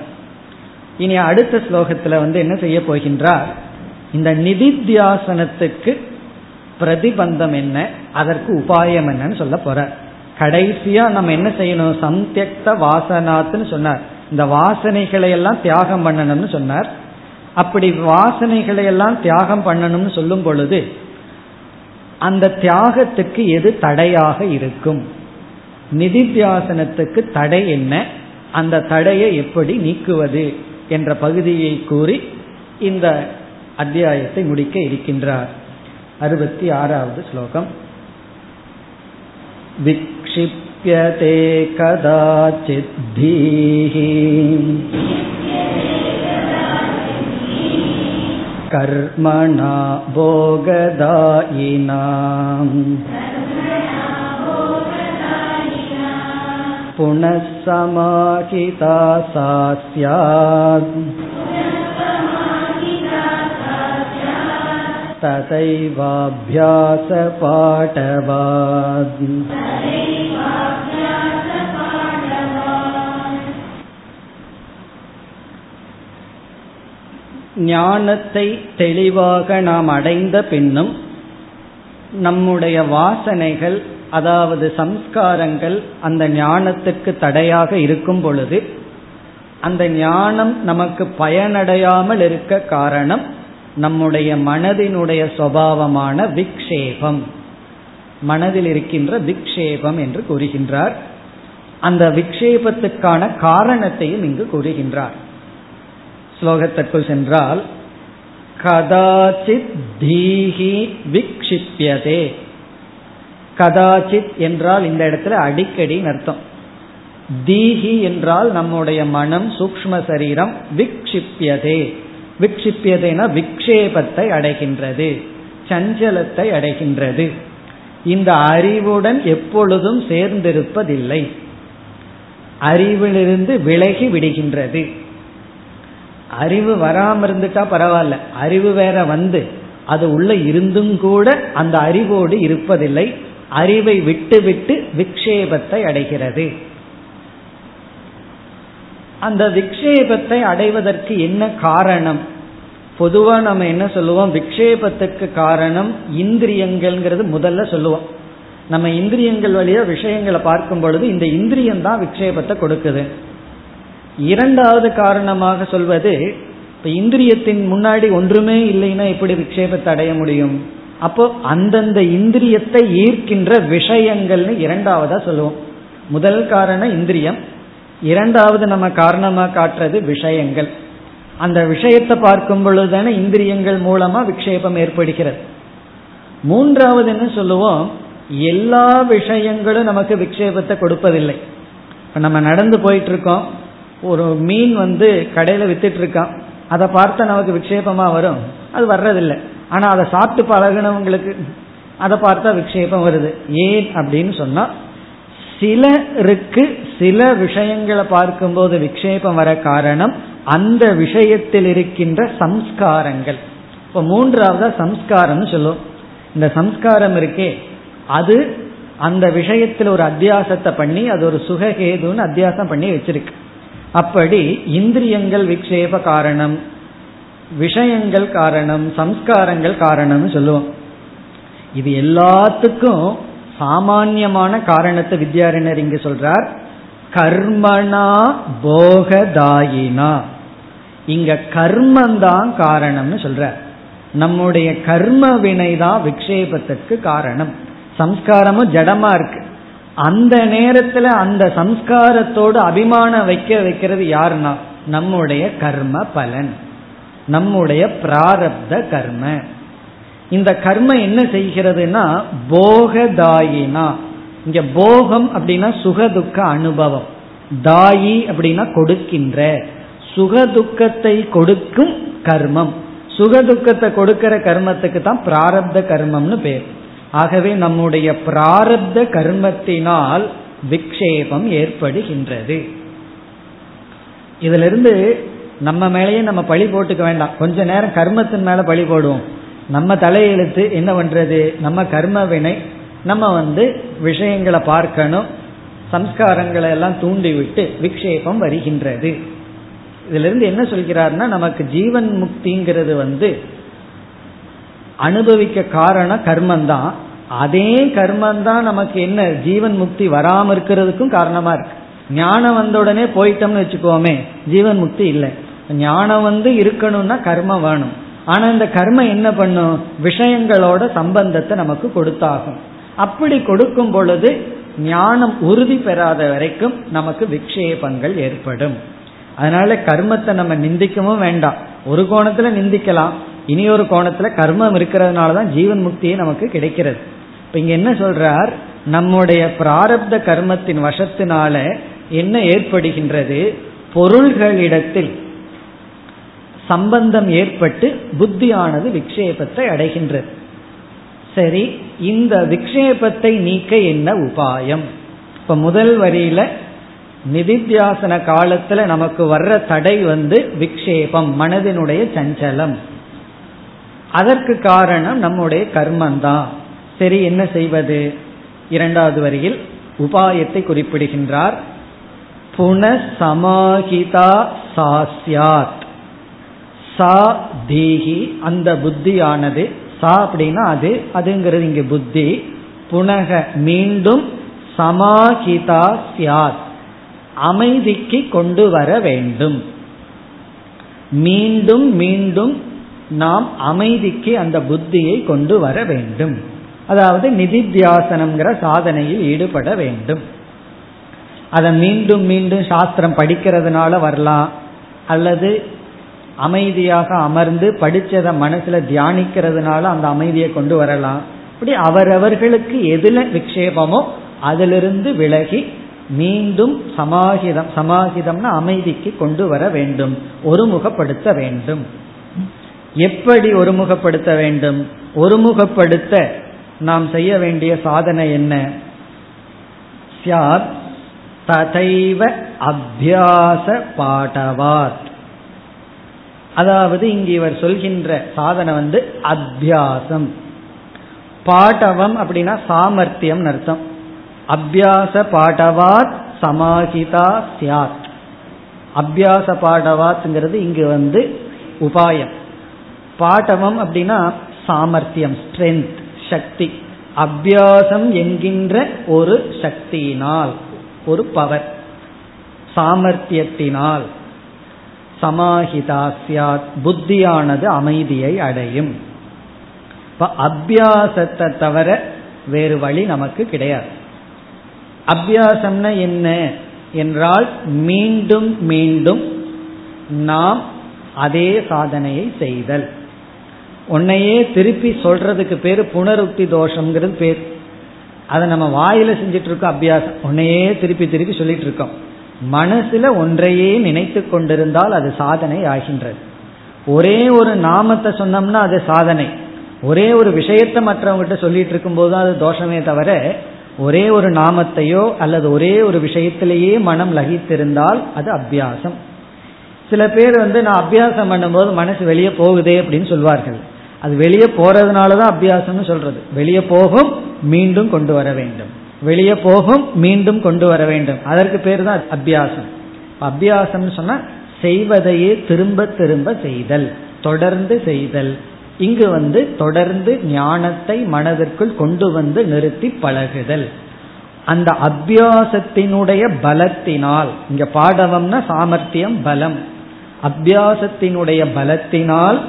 இனி அடுத்த ஸ்லோகத்துல வந்து என்ன செய்ய போகின்றார்? இந்த நிதித்தியாசனத்துக்கு பிரதிபந்தம் என்ன? அதற்கு உபாயம் என்னன்னு சொல்ல போற கடைசியா நம்ம என்ன செய்யணும்? சந்தியக்த வாசனாத்துன்னு சொன்னார். இந்த வாசனைகளை எல்லாம் தியாகம் பண்ணணும்னு சொன்னார். அப்படி வாசனைகளை எல்லாம் தியாகம் பண்ணணும்னு சொல்லும் பொழுது அந்த தியாகத்துக்கு எது தடையாக இருக்கும் நிதித்தியாசனத்துக்கு தடை என்ன அந்த தடையை எப்படி நீக்குவது என்ற பகுதியை கூறி இந்த அத்தியாயத்தை முடிக்க இருக்கின்றார் அறுபத்தி ஆறாவது ஸ்லோகம் विक्षिप्यते कदाचिद्भिः कर्मणा भोगदायिनाम् पुनः समाहिता सा स्यात् तथैवाभ्यासपाठवात् ஞானத்தை தெளிவாக நாம் அடைந்த பின்னும் நம்முடைய வாசனைகள் அதாவது சம்ஸ்காரங்கள் அந்த ஞானத்துக்கு தடையாக இருக்கும் பொழுது அந்த ஞானம் நமக்கு பயனடையாமல் இருக்க காரணம் நம்முடைய மனதினுடைய சுவாவமான விக்ஷேபம். மனதில் இருக்கின்ற விக்ஷேபம் என்று கூறுகின்றார். அந்த விக்ஷேபத்துக்கான காரணத்தையும் இங்கு கூறுகின்றார். ஸ்லோகத்திற்குள் சென்றால் கதாச்சித் தீஹி விக்ஷிப்பியதே கதாச்சித் என்றால் இந்த இடத்துல அடிக்கடி அர்த்தம். தீஹி என்றால் நம்முடைய மனம் சூக்ம சரீரம் விக்ஷிப்பியதே விக்ஷிப்பியதேனா விக்ஷேபத்தை அடைகின்றது சஞ்சலத்தை அடைகின்றது. இந்த அறிவுடன் எப்பொழுதும் சேர்ந்திருப்பதில்லை. அறிவிலிருந்து விலகி விடுகின்றது. அறிவு வராம இருந்துட்டா பரவாயில்ல. அறிவு வேற வந்து அது உள்ள இருந்தும் கூட அந்த அறிவோடு இருப்பதில்லை. அறிவை விட்டு விட்டு விக்ஷேபத்தை அடைகிறது. அந்த விக்ஷேபத்தை அடைவதற்கு என்ன காரணம்? பொதுவா நம்ம என்ன சொல்லுவோம்? விக்ஷேபத்துக்கு காரணம் இந்திரியங்கள்ங்கிறது முதல்ல சொல்லுவோம். நம்ம இந்திரியங்கள் வழியா விஷயங்களை பார்க்கும் பொழுது இந்த இந்திரியம் தான் விக்ஷேபத்தை கொடுக்குது. இரண்டாவது காரணமாக சொல்வது இப்ப இந்திரியத்தின் முன்னாடி ஒன்றுமே இல்லைன்னா எப்படி விக்ஷேபத்தை அடைய முடியும்? அப்போ அந்தந்த இந்திரியத்தை ஈர்க்கின்ற விஷயங்கள்னு இரண்டாவதா சொல்லுவோம். முதல் காரணம் இந்திரியம் இரண்டாவது நம்ம காரணமா காட்டுறது விஷயங்கள். அந்த விஷயத்தை பார்க்கும் பொழுதுதானே இந்திரியங்கள் மூலமா விக்ஷேபம் ஏற்படுகிறது. மூன்றாவது என்ன சொல்லுவோம்? எல்லா விஷயங்களும் நமக்கு விக்ஷேபத்தை கொடுப்பதில்லை. இப்ப நம்ம நடந்து போயிட்டு இருக்கோம். ஒரு மீன் வந்து கடையில் வித்துட்டு இருக்கான் அதை பார்த்தா நமக்கு விக்ஷேபமாக வரும். அது வர்றதில்லை. ஆனால் அதை சாப்பிட்டு பழகினவங்களுக்கு அதை பார்த்தா விக்ஷேபம் வருது. ஏன் அப்படின்னு சொன்னா சிலருக்கு சில விஷயங்களை பார்க்கும்போது விக்ஷேபம் வர காரணம் அந்த விஷயத்தில் இருக்கின்ற சம்ஸ்காரங்கள். இப்போ மூன்றாவதா சம்ஸ்காரம்னு சொல்லுவோம் இந்த சம்ஸ்காரம் இருக்கே. அது அந்த விஷயத்தில் ஒரு அத்தியாசத்தை பண்ணி அது ஒரு சுகஹேதுன்னு அத்தியாசம் பண்ணி வச்சிருக்கு. அப்படி இந்திரியங்கள் விக்ஷேப காரணம் விஷயங்கள் காரணம் சம்ஸ்காரங்கள் காரணம்னு சொல்லுவோம். இது எல்லாத்துக்கும் சாமான்யமான காரணத்தை வித்யாரண்யர் இங்கு சொல்றார். கர்மனா போகதாயினா. இங்க கர்மந்தான் காரணம்னு சொல்ற நம்முடைய கர்ம வினை தான் விக்ஷேபத்திற்கு காரணம். சம்ஸ்காரமும் ஜடமா இருக்கு. அந்த நேரத்துல அந்த சம்ஸ்காரத்தோடு அபிமானம் வைக்க வைக்கிறது யாருன்னா? நம்முடைய கர்ம பலன். நம்முடைய பிராரப்த கர்ம. இந்த கர்ம என்ன செய்கிறதுனா போகதாயினா. இங்க போகம் அப்படின்னா சுகதுக்க அனுபவம். தாயி அப்படின்னா கொடுக்கின்ற. சுகதுக்கத்தை கொடுக்கும் கர்மம். சுகதுக்கத்தை கொடுக்கிற கர்மத்துக்கு தான் பிராரப்த கர்மம்னு பேர். ஆகவே நம்முடைய பிராரப்த கர்மத்தினால் விக்ஷேபம் ஏற்படுகின்றது. இதிலிருந்து நம்ம மேலேயே நம்ம பழி போட்டுக்க வேண்டாம். கொஞ்ச நேரம் கர்மத்தின் மேல பழி போடுவோம். நம்ம தலையெழுத்து என்ன பண்றது? நம்ம கர்ம வினை நம்ம வந்து விஷயங்களை பார்க்கணும். சம்ஸ்காரங்களை எல்லாம் தூண்டிவிட்டு விக்ஷேபம் வருகின்றது. இதுல இருந்து என்ன சொல்கிறார்னா நமக்கு ஜீவன் முக்திங்கிறது வந்து அனுபவிக்க காரணம் கர்மந்தான் அதே கர்மந்தான் நமக்கு என்ன? ஜீவன் முக்தி வராம இருக்கிறதுக்கும் காரணமா இருக்கு. ஞானம் வந்த உடனே போயிட்டோம்னு வச்சுக்கோமே ஜீவன் முக்தி இல்லை. ஞானம் வந்து இருக்கணும்னா கர்மம் வேணும். ஆனா இந்த கர்மம் என்ன பண்ணும்? விஷயங்களோட சம்பந்தத்தை நமக்கு கொடுத்தாகும். அப்படி கொடுக்கும் பொழுது ஞானம் உறுதி பெறாத வரைக்கும் நமக்கு விக்ஷேபங்கள் ஏற்படும். அதனால கர்மத்தை நம்ம நிந்திக்கவும் வேண்டாம். ஒரு கோணத்துல நிந்திக்கலாம். இனி ஒரு கோணத்துல கர்மம் இருக்கிறதுனால தான் ஜீவன் முக்தியே நமக்கு கிடைக்கிறது. இப்ப இங்க என்ன சொல்றார்? நம்முடைய பிராரப்த கர்மத்தின் வசத்தினால என்ன ஏற்படுகின்றது? பொருள்களிடத்தில் சம்பந்தம் ஏற்பட்டு புத்தியானது விக்ஷேபத்தை அடைகின்றது. சரி இந்த விக்ஷேபத்தை நீக்க என்ன உபாயம்? இப்ப முதல் வரியில நிதித்தியாசன காலத்துல நமக்கு வர்ற தடை வந்து விக்ஷேபம் மனதினுடைய சஞ்சலம். அதற்கு காரணம் நம்முடைய கர்மந்தான். சரி என்ன செய்வது? இரண்டாவது வரியில் உபாயத்தை குறிப்பிடுகின்றார். புனசமாகிதா சாஸ்யாத். சா தீஹி அந்த புத்தியானது. சா அப்படின்னா அது அதுங்கிறது இங்கே புத்தி. புனக மீண்டும் சமாஹிதா சியாத் அமைதிக்கு கொண்டு வர வேண்டும். மீண்டும் மீண்டும் நாம் அமைதிக்கு அந்த புத்தியை கொண்டு வர வேண்டும். அதாவது நிதித்தியாசனம்ங்கிற சாதனையில் ஈடுபட வேண்டும். அதை மீண்டும் மீண்டும் சாஸ்திரம் படிக்கிறதுனால வரலாம். அல்லது அமைதியாக அமர்ந்து படிச்சதை மனசுல தியானிக்கிறதுனால அந்த அமைதியை கொண்டு வரலாம். இப்படி அவரவர்களுக்கு எதுல விக்ஷேபமோ அதிலிருந்து விலகி மீண்டும் சமாஹிதம் சமாஹிதம்னா அமைதிக்கு கொண்டு வர வேண்டும். ஒருமுகப்படுத்த வேண்டும். எப்படி ஒருமுகப்படுத்த வேண்டும்? ஒருமுகப்படுத்த நாம் செய்ய வேண்டிய சாதனை என்ன? சியாத் ததைவ அபியாச பாடவாத் அதாவது இங்கு இவர் சொல்கின்ற சாதனை வந்து அத்தியாசம் பாடவம் அப்படின்னா சாமர்த்தியம் அர்த்தம். அபியாச பாடவாத் சமாஹிதா சியாத் அபியாச பாடவாத்ங்கிறது இங்கு வந்து உபாயம். பாடவம் அப்படின்னா சாமர்த்தியம் ஸ்ட்ரென்த் சக்தி. அபியாசம் என்கின்ற ஒரு சக்தியினால் ஒரு பவர் சாமர்த்தியத்தினால். சமாஹிதாசியாத் புத்தியானது அமைதியை அடையும். இப்ப அபியாசத்தை தவிர வேறு வழி நமக்கு கிடையாது. அபியாசம்னா என்ன என்றால் மீண்டும் மீண்டும் நாம் அதே சாதனையை செய்தல். உன்னையே திருப்பி சொல்றதுக்கு பேர் புனருக்தி தோஷம்ங்கிறது பேர். அதை நம்ம வாயில செஞ்சிட்டு இருக்கோம் அபியாசம். உன்னையே திருப்பி திருப்பி சொல்லிட்டு இருக்கோம் மனசுல ஒன்றையே நினைத்து கொண்டிருந்தால் அது சாதனை ஆகின்றது. ஒரே ஒரு நாமத்தை சொன்னோம்னா அது சாதனை. ஒரே ஒரு விஷயத்தை மற்றவங்ககிட்ட சொல்லிட்டு இருக்கும்போது அது தோஷமே தவிர ஒரே ஒரு நாமத்தையோ அல்லது ஒரே ஒரு விஷயத்திலேயே மனம் லகித்திருந்தால் அது அபியாசம். சில பேர் வந்து நான் அபியாசம் பண்ணும்போது மனசு வெளியே போகுதே அப்படின்னு சொல்வார்கள். அது வெளியே போறதுனால தான் அபியாசம்னு சொல்றது. வெளியே போகும் மீண்டும் கொண்டு வர வேண்டும். வெளியே போகும் மீண்டும் கொண்டு வர வேண்டும். அதற்கு பேர் தான் அபியாசம். அபியாசம்னு சொன்னா செய்வதையே திரும்ப திரும்ப செய்தல் தொடர்ந்து செய்தல். இங்கு வந்து தொடர்ந்து ஞானத்தை மனதிற்குள் கொண்டு வந்து நிறுத்தி பழகுதல். அந்த அபியாசத்தினுடைய பலத்தினால் இங்க பாடவம்னா சாமர்த்தியம் பலம். அபியாசத்தினுடைய பலத்தினால்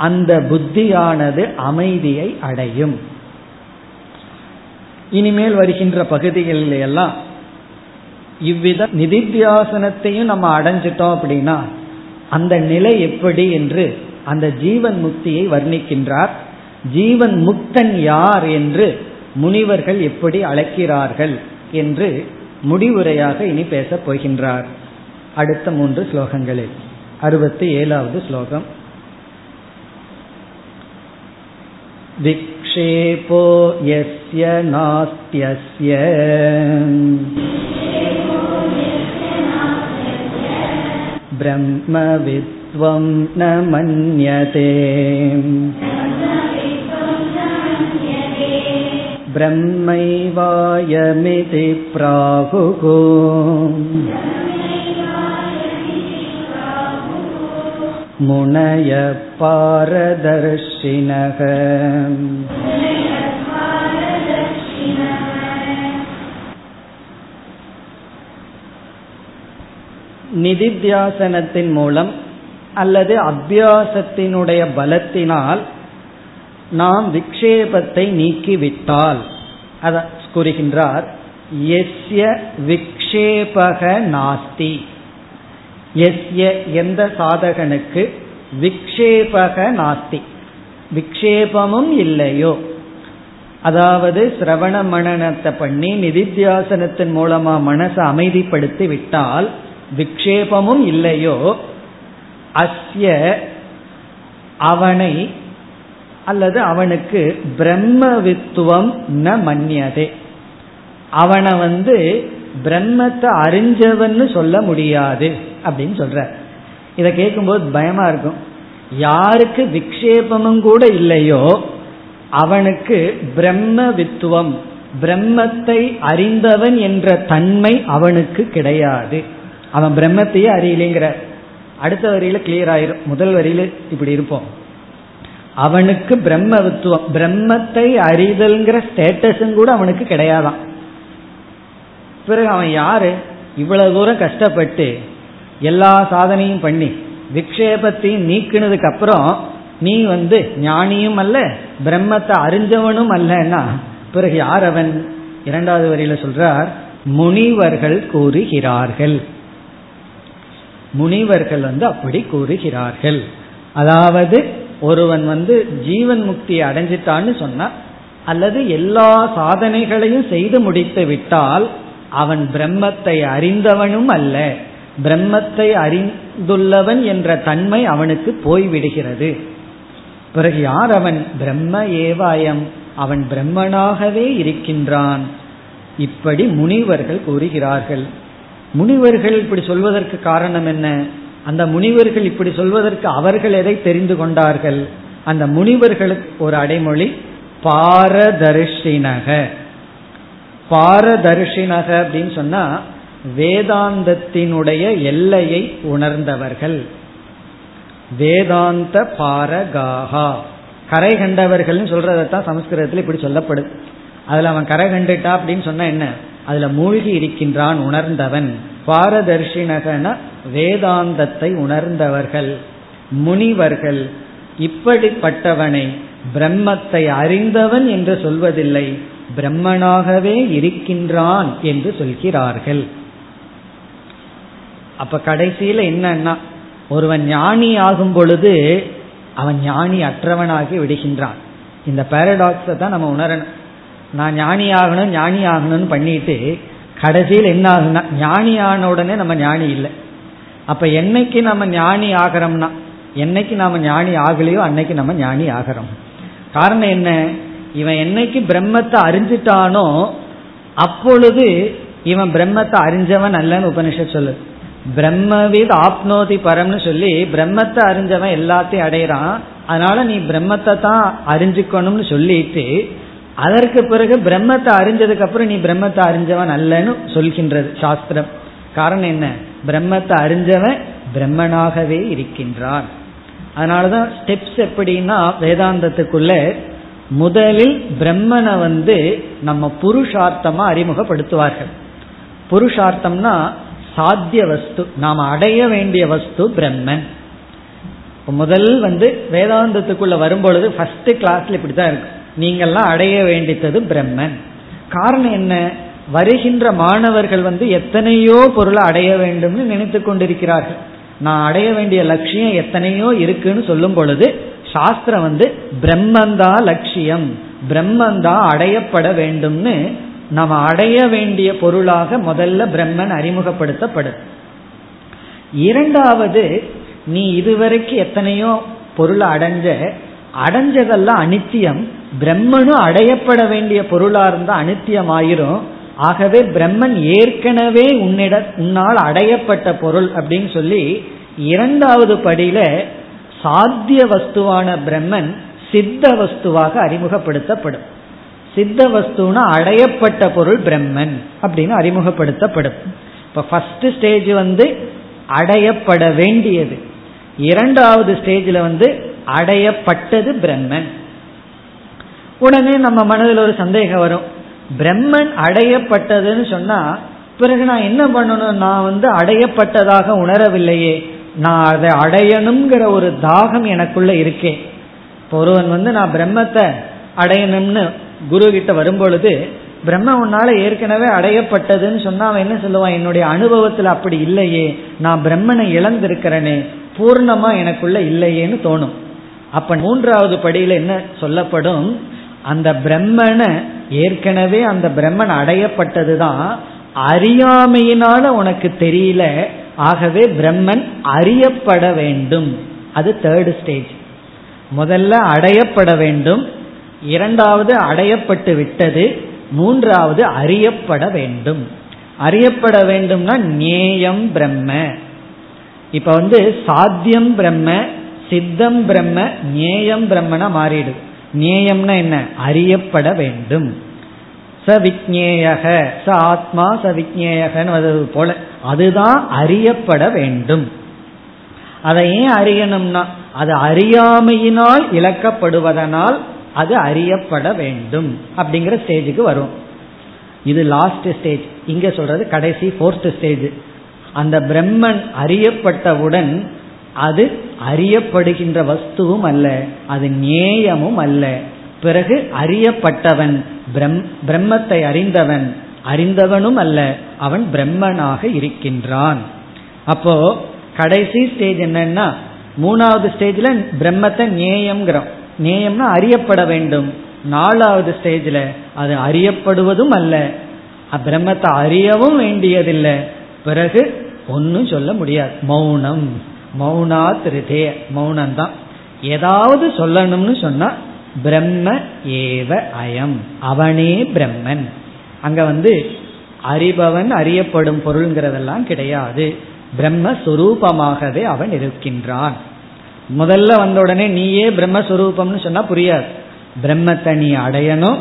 அந்த புத்தியானது அமைதியை அடையும். இனிமேல் வருகின்ற பகுதிகளில் எல்லாம் இவ்வித நிதித்தியாசனத்தையும் நம்ம அடைஞ்சிட்டோம் அப்படின்னா அந்த நிலை எப்படி என்று அந்த ஜீவன் முக்தியை வர்ணிக்கின்றார். ஜீவன் முக்தன் யார் என்று முனிவர்கள் எப்படி அழைக்கிறார்கள் என்று முடிவுரையாக இனி பேசப் போகின்றார். அடுத்த மூன்று ஸ்லோகங்களில். அறுபத்தி ஏழாவது ஸ்லோகம். विक्षेपो यस्य नास्त्यस्य ब्रह्मविद्वं न मन्यते ब्रह्मैवायमिति प्राहुः मुनय पारदर्शिनः நிதித்தியாசனத்தின் மூலம் அல்லது அபியாசத்தினுடைய பலத்தினால் நாம் விக்ஷேபத்தை நீக்கிவிட்டால் அத கூறுகின்றார் எஸ்ய விக்ஷேபக நாஸ்தி எஸ்ய எந்த சாதகனுக்கு விக்ஷேபக நாஸ்தி. விக்ஷேபமும் இல்லையோ. அதாவது சிரவண மனநத்தை பண்ணி நிதித்தியாசனத்தின் மூலமா மனசை அமைதிப்படுத்தி விட்டால் விக்ஷேபமும் இல்லையோ அஸ்ய அவனை அல்லது அவனுக்கு பிரம்மவித்துவம் ந மன்னியதே அவனை வந்து பிரம்மத்தை அறிஞ்சவன்னு சொல்ல முடியாது அப்படின்னு சொல்ற. இதை கேட்கும்போது பயமா இருக்கும். யாருக்கு விக்ஷேபமும் கூட இல்லையோ அவனுக்கு பிரம்ம வித்துவம் பிரம்மத்தை அறிந்தவன் என்ற தன்மை அவனுக்கு கிடையாது. அவன் பிரம்மத்தையே அறியலைங்கிற. அடுத்த வரியில கிளியர் ஆயிரும். முதல் வரியில இப்படி இருப்போம். அவனுக்கு பிரம்ம வித்துவம் பிரம்மத்தை அறிதல்ங்கிற ஸ்டேட்டஸும் கூட அவனுக்கு கிடையாதான் பிறகு அவன் யாரு? இவ்வளவு தூரம் கஷ்டப்பட்டு எல்லா சாதனையும் பண்ணி விக்ஷேபத்தையும் நீக்கினதுக்கு அப்புறம் நீ வந்து ஞானியும் அல்ல பிரம்மத்தை அறிஞ்சவனும் அல்லன்னா பிறகு யார் அவன்? இரண்டாவது வரியில சொல்றார் முனிவர்கள் கூறுகிறார்கள். முனிவர்கள் வந்து அப்படி கூறுகிறார்கள். அதாவது ஒருவன் வந்து ஜீவன் முக்தியை அடைஞ்சிட்டான்னு சொன்னா அல்லது எல்லா சாதனைகளையும் செய்து முடித்து விட்டால் அவன் பிரம்மத்தை அறிந்தவனும் அல்ல. பிரம்மத்தை அறிந்துள்ளவன் என்ற தன்மை அவனுக்கு போய்விடுகிறது. பிறகு யார் அவன்? பிரம்ம ஏவாயம். அவன் பிரம்மனாகவே இருக்கின்றான். இப்படி முனிவர்கள் கூறுகிறார்கள். முனிவர்கள் இப்படி சொல்வதற்கு காரணம் என்ன? அந்த முனிவர்கள் இப்படி சொல்வதற்கு அவர்கள் எதை தெரிந்து கொண்டார்கள்? அந்த முனிவர்களுக்கு ஒரு அடைமொழி பாரதர்ஷினக. பாரதர்ஷினக அப்படின்னு சொன்னா வேதாந்தத்தினுடைய எல்லையை உணர்ந்தவர்கள். வேதாந்த பாரகாகா. கரை கண்டவர்கள் சொல்றதான் சமஸ்கிருதத்தில் இப்படி சொல்லப்படுது. அதுல அவன் கரை கண்டுட்டா அப்படின்னு சொன்னா என்ன? அதுல மூழ்கி இருக்கின்றான் உணர்ந்தவன். பாரதர்ஷினகன வேதாந்தத்தை உணர்ந்தவர்கள். முனிவர்கள். இப்படிப்பட்டவனை பிரம்மத்தை அறிந்தவன் என்று சொல்வதில்லை. பிரம்மனாகவே இருக்கின்றான் என்று சொல்கிறார்கள். அப்ப கடைசியில என்னன்னா ஒருவன் ஞானி ஆகும் பொழுது அவன் ஞானி அற்றவனாகி விடுகின்றான். இந்த பேரடாக்ஸை தான் நம்ம உணரணும். நான் ஞானி ஆகணும் ஞானி ஆகணும்னு பண்ணிட்டு கடைசியில் என்ன ஆகுனா ஞானி ஆன உடனே நம்ம ஞானி இல்லை. அப்ப என்னைக்கு நம்ம ஞானி ஆகிறோம்னா என்னைக்கு நாம ஞானி ஆகலையோ அன்னைக்கு நம்ம ஞானி ஆகிறோம். காரணம் என்ன? இவன் என்னைக்கு பிரம்மத்தை அறிஞ்சிட்டானோ அப்பொழுது இவன் பிரம்மத்தை அறிஞ்சவன் அல்லன்னு உபனிஷத் சொல்லு பிரம்மவித் ஆப்னோதி பரம்னு சொல்லி பிரம்மத்தை அறிஞ்சவன் எல்லாத்தையும் அடையிறான் அதனால நீ பிரம்மத்தை தான் அறிஞ்சுக்கணும்னு சொல்லிட்டு அதற்கு பிறகு பிரம்மத்தை அறிஞ்சதுக்கு அப்புறம் நீ பிரம்மத்தை அறிஞ்சவன் அல்லன்னு சொல்கின்றது சாஸ்திரம். காரணம் என்ன? பிரம்மத்தை அறிஞ்சவன் பிரம்மனாகவே இருக்கின்றான். அதனாலதான் ஸ்டெப்ஸ் எப்படின்னா வேதாந்தத்துக்குள்ள முதலில் பிரம்மனை வந்து நம்ம புருஷார்த்தமா அறிமுகப்படுத்துவார்கள். புருஷார்த்தம்னா சாத்திய வஸ்து நாம் அடைய வேண்டிய வஸ்து பிரம்மன். முதல் வந்து வேதாந்தத்துக்குள்ள வரும்பொழுது ஃபர்ஸ்ட் கிளாஸ்ல இப்படித்தான் இருக்கு. நீங்கள்லாம் அடைய வேண்டித்தது பிரம்மன். காரணம் என்ன? வருகின்ற மாணவர்கள் வந்து எத்தனையோ பொருளை அடைய வேண்டும்னு நினைத்து கொண்டிருக்கிறார்கள். நான் அடைய வேண்டிய லட்சியம் எத்தனையோ இருக்குன்னு சொல்லும் பொழுது சாஸ்திரம் வந்து பிரம்மந்தா லட்சியம் பிரம்மந்தா அடையப்பட வேண்டும்னு நம்ம அடைய வேண்டிய பொருளாக முதல்ல பிரம்மன் அறிமுகப்படுத்தப்படும் இரண்டாவது நீ இதுவரைக்கும் எத்தனையோ பொருளை அடைஞ்ச அடைஞ்சதெல்லாம் அனித்தியம் பிரம்மனும் அடையப்பட வேண்டிய பொருளா இருந்தா அனித்தியம் ஆயிரும் ஆகவே பிரம்மன் ஏற்கனவே உன்னிட உன்னால் அடையப்பட்ட பொருள் அப்படின்னு சொல்லி இரண்டாவது படியில சாத்திய வஸ்துவான பிரம்மன் சித்த வஸ்துவாக அறிமுகப்படுத்தப்படும். சித்த வஸ்துனா அடையப்பட்ட பொருள் பிரம்மன் அப்படின்னு அறிமுகப்படுத்தப்படும். இப்ப ஃபர்ஸ்ட் ஸ்டேஜ் வந்து அடையப்பட வேண்டியது. இரண்டாவது ஸ்டேஜில் வந்து அடையப்பட்டது பிரம்மன். உடனே நம்ம மனதில் ஒரு சந்தேகம் வரும். பிரம்மன் அடையப்பட்டதுன்னு சொன்னா பிறகு நான் என்ன பண்ணணும்? நான் வந்து அடையப்பட்டதாக உணரவில்லையே. நான் அதை அடையணுங்கிற ஒரு தாகம் எனக்குள்ள இருக்கேன் ஒருவன் வந்து நான் பிரம்மத்தை அடையணும்னு குரு கிட்ட வரும்பொழுது பிரம்ம உன்னால ஏற்கனவே அடையப்பட்டதுன்னு சொன்னா அவன் என்ன சொல்லுவான்? என்னுடைய அனுபவத்தில் அப்படி இல்லையே நான் பிரம்மனை இழந்திருக்கிறேனே பூர்ணமா எனக்குள்ள இல்லையேன்னு தோணும். அப்ப மூன்றாவது படியில என்ன சொல்லப்படும்? அந்த பிரம்மனை ஏற்கனவே அந்த பிரம்மன் அடையப்பட்டதுதான் அறியாமையினால உனக்கு தெரியல ஆகவே பிரம்மன் அறியப்பட வேண்டும். அது தேர்டு ஸ்டேஜ் முதல்ல அடையப்பட வேண்டும். இரண்டாவது அடையப்பட்டு விட்டது. மூன்றாவது அறியப்பட வேண்டும். அறியப்பட வேண்டும்னா நேயம் பிரம்ம. இப்ப வந்து சாத்தியம் பிரம்ம சித்தம் பிரம்ம நேயம் பிரம்மனா மாறிடுது நேயம்னா என்ன? அறியப்பட வேண்டும். ச விக்னேயக ச ஆத்மா ச விக்னேயகன்னு போல. அதுதான் அறியப்பட வேண்டும். அதை ஏன் அறியணும்னா அது அறியாமையினால் இழக்கப்படுவதனால் அது அறியப்பட வேண்டும் அப்படிங்கிற ஸ்டேஜுக்கு வரும். இது லாஸ்ட் ஸ்டேஜ் இங்க சொல்றது கடைசி போர்த் ஸ்டேஜ் அந்த பிரம்மன் அறியப்பட்டவுடன் அது அறியப்படுகின்ற வஸ்துவும் அல்ல அது நேயமும் அல்ல. பிறகு அறியப்பட்டவன் பிரம்மத்தை அறிந்தவன் அறிந்தவனும் அல்ல அவன் பிரம்மனாக இருக்கின்றான். அப்போ கடைசி ஸ்டேஜ் என்னன்னா மூணாவது ஸ்டேஜ்ல பிரம்மத்தை நேயம்ங்கிறோம். நேயம்னா அறியப்பட வேண்டும். நாலாவது ஸ்டேஜில் அது அறியப்படுவதும் அல்ல. பிரம்மத்தை அறியவும் வேண்டியதில்லை. பிறகு ஒன்னும் சொல்ல முடியாது. மௌனம். மௌனா திருதே மௌனம் தான் ஏதாவது சொல்லணும்னு சொன்னா பிரம்ம ஏவ அயம். அவனே பிரம்மன். அங்க வந்து அறிபவன் அறியப்படும் பொருள்ங்கிறதெல்லாம் கிடையாது. பிரம்மஸ்வரூபமாகவே அவன் இருக்கின்றான். முதல்ல வந்த உடனே நீயே பிரம்மஸ்வரூபம்னு சொன்னா புரியாது. பிரம்மத்தை நீ அடையணும்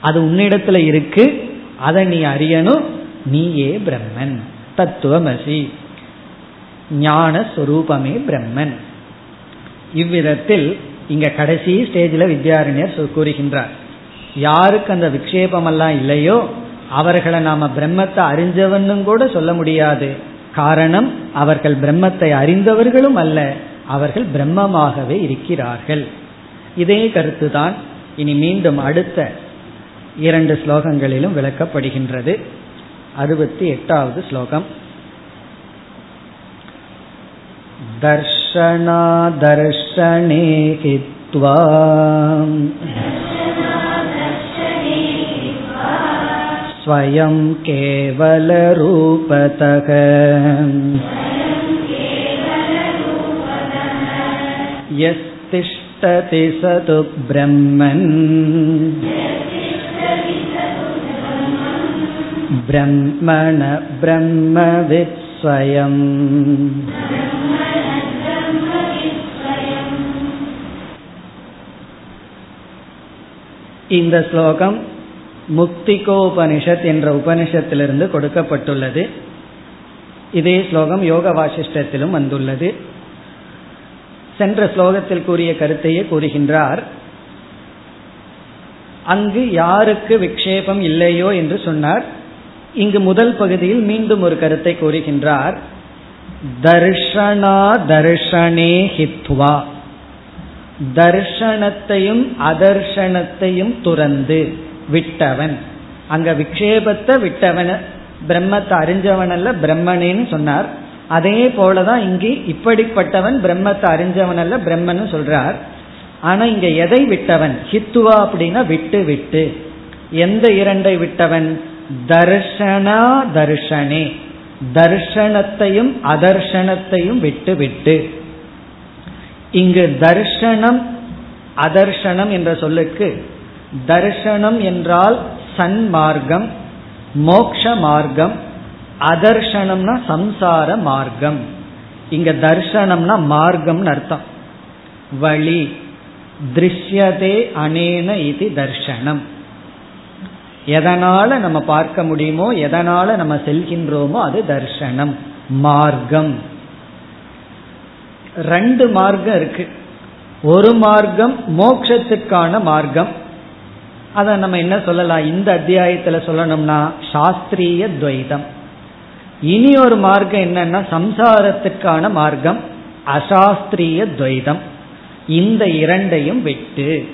அது உன்னிடத்துல இருக்கு அதை நீ அறியணும் நீயே பிரம்மன். தத்துவமசி. ஞானஸ்வரூபமே பிரம்மன். இவ்விதத்தில் இங்க கடைசி ஸ்டேஜில் வித்யாரண்யர் கூறுகின்றார். யாருக்கு அந்த விக்ஷேபம் எல்லாம் இல்லையோ அவர்களை நாம பிரம்மத்தை அறிஞ்சவன்னு கூட சொல்ல முடியாது காரணம் அவர்கள் பிரம்மத்தை அறிந்தவர்களும் அல்ல அவர்கள் பிரம்மமாகவே இருக்கிறார்கள் இதே கருத்துதான் இனி மீண்டும் அடுத்த இரண்டு ஸ்லோகங்களிலும் விளக்கப்படுகின்றது அறுபத்தி எட்டாவது ஸ்லோகம் दर्शनादर्शने हित्वा स्वयं केवलरूपतः यस्तिष्ठति स तु ब्रह्मन् ब्रह्मण ब्रह्मवित् स्वयम् இந்த ஸ்லோகம் முக்திகோபனிஷத் என்ற உபனிஷத்திலிருந்து கொடுக்கப்பட்டுள்ளது. இதே ஸ்லோகம் யோக வாசிஷ்டத்திலும் வந்துள்ளது. சென்ற ஸ்லோகத்தில் கூறிய கருத்தையே கூறுகின்றார். அங்கு யாருக்கு விக்ஷேபம் இல்லையோ என்று சொன்னார். இங்கு முதல் பகுதியில் மீண்டும் ஒரு கருத்தை கூறுகின்றார். தர்ஷனா தர்ஷனே ஹித்வா. தர்ஷனத்தையும் அதர்ஷனத்தையும் துறந்து. விட்டவன். அங்க விக்ஷேபத்தை விட்டவன். பிரம்மத்தை அறிஞ்சவன் அல்ல பிரம்மனேன்னு சொன்னார். அதே போலதான் இங்கே இப்படிப்பட்டவன் பிரம்மத்தை அறிஞ்சவன் அல்ல பிரம்மன் சொல்றார். ஆனா இங்க எதை விட்டவன்? ஹித்துவா அப்படின்னா விட்டு விட்டு. எந்த இரண்டை விட்டவன்? தர்ஷனா தர்ஷனே. தர்ஷனத்தையும் அதர்ஷனத்தையும் விட்டு விட்டு. இங்கு தர்ஷனம் அதர்ஷனம் என்ற சொல்லுக்கு தர்ஷனம் என்றால் சன்மார்க்கம் மோக்ஷ மார்க்கம் அதர்ஷனம்னா சம்சார மார்க்கம். இங்க தர்ஷனம்னா மார்க்கம்னு அர்த்தம். வழி திருஷ்யதே அனேன இது தர்ஷனம். எதனால நம்ம பார்க்க முடியுமோ எதனால நம்ம செல்கின்றோமோ அது தர்ஷனம் மார்க்கம். ரெண்டு மார்க்கம் இருக்கு. ஒரு மார்க்கம் மோக்ஷத்துக்கான மார்க்கம் அதை நம்ம என்ன சொல்லலாம்? இந்த அத்தியாயத்துல சொல்லணும்னா சாஸ்திரிய துவைதம். இனி ஒரு மார்க்கம் என்னன்னா சம்சாரத்துக்கான மார்க்கம் அசாஸ்திரிய துவைதம். இந்த இரண்டையும் விட்டு.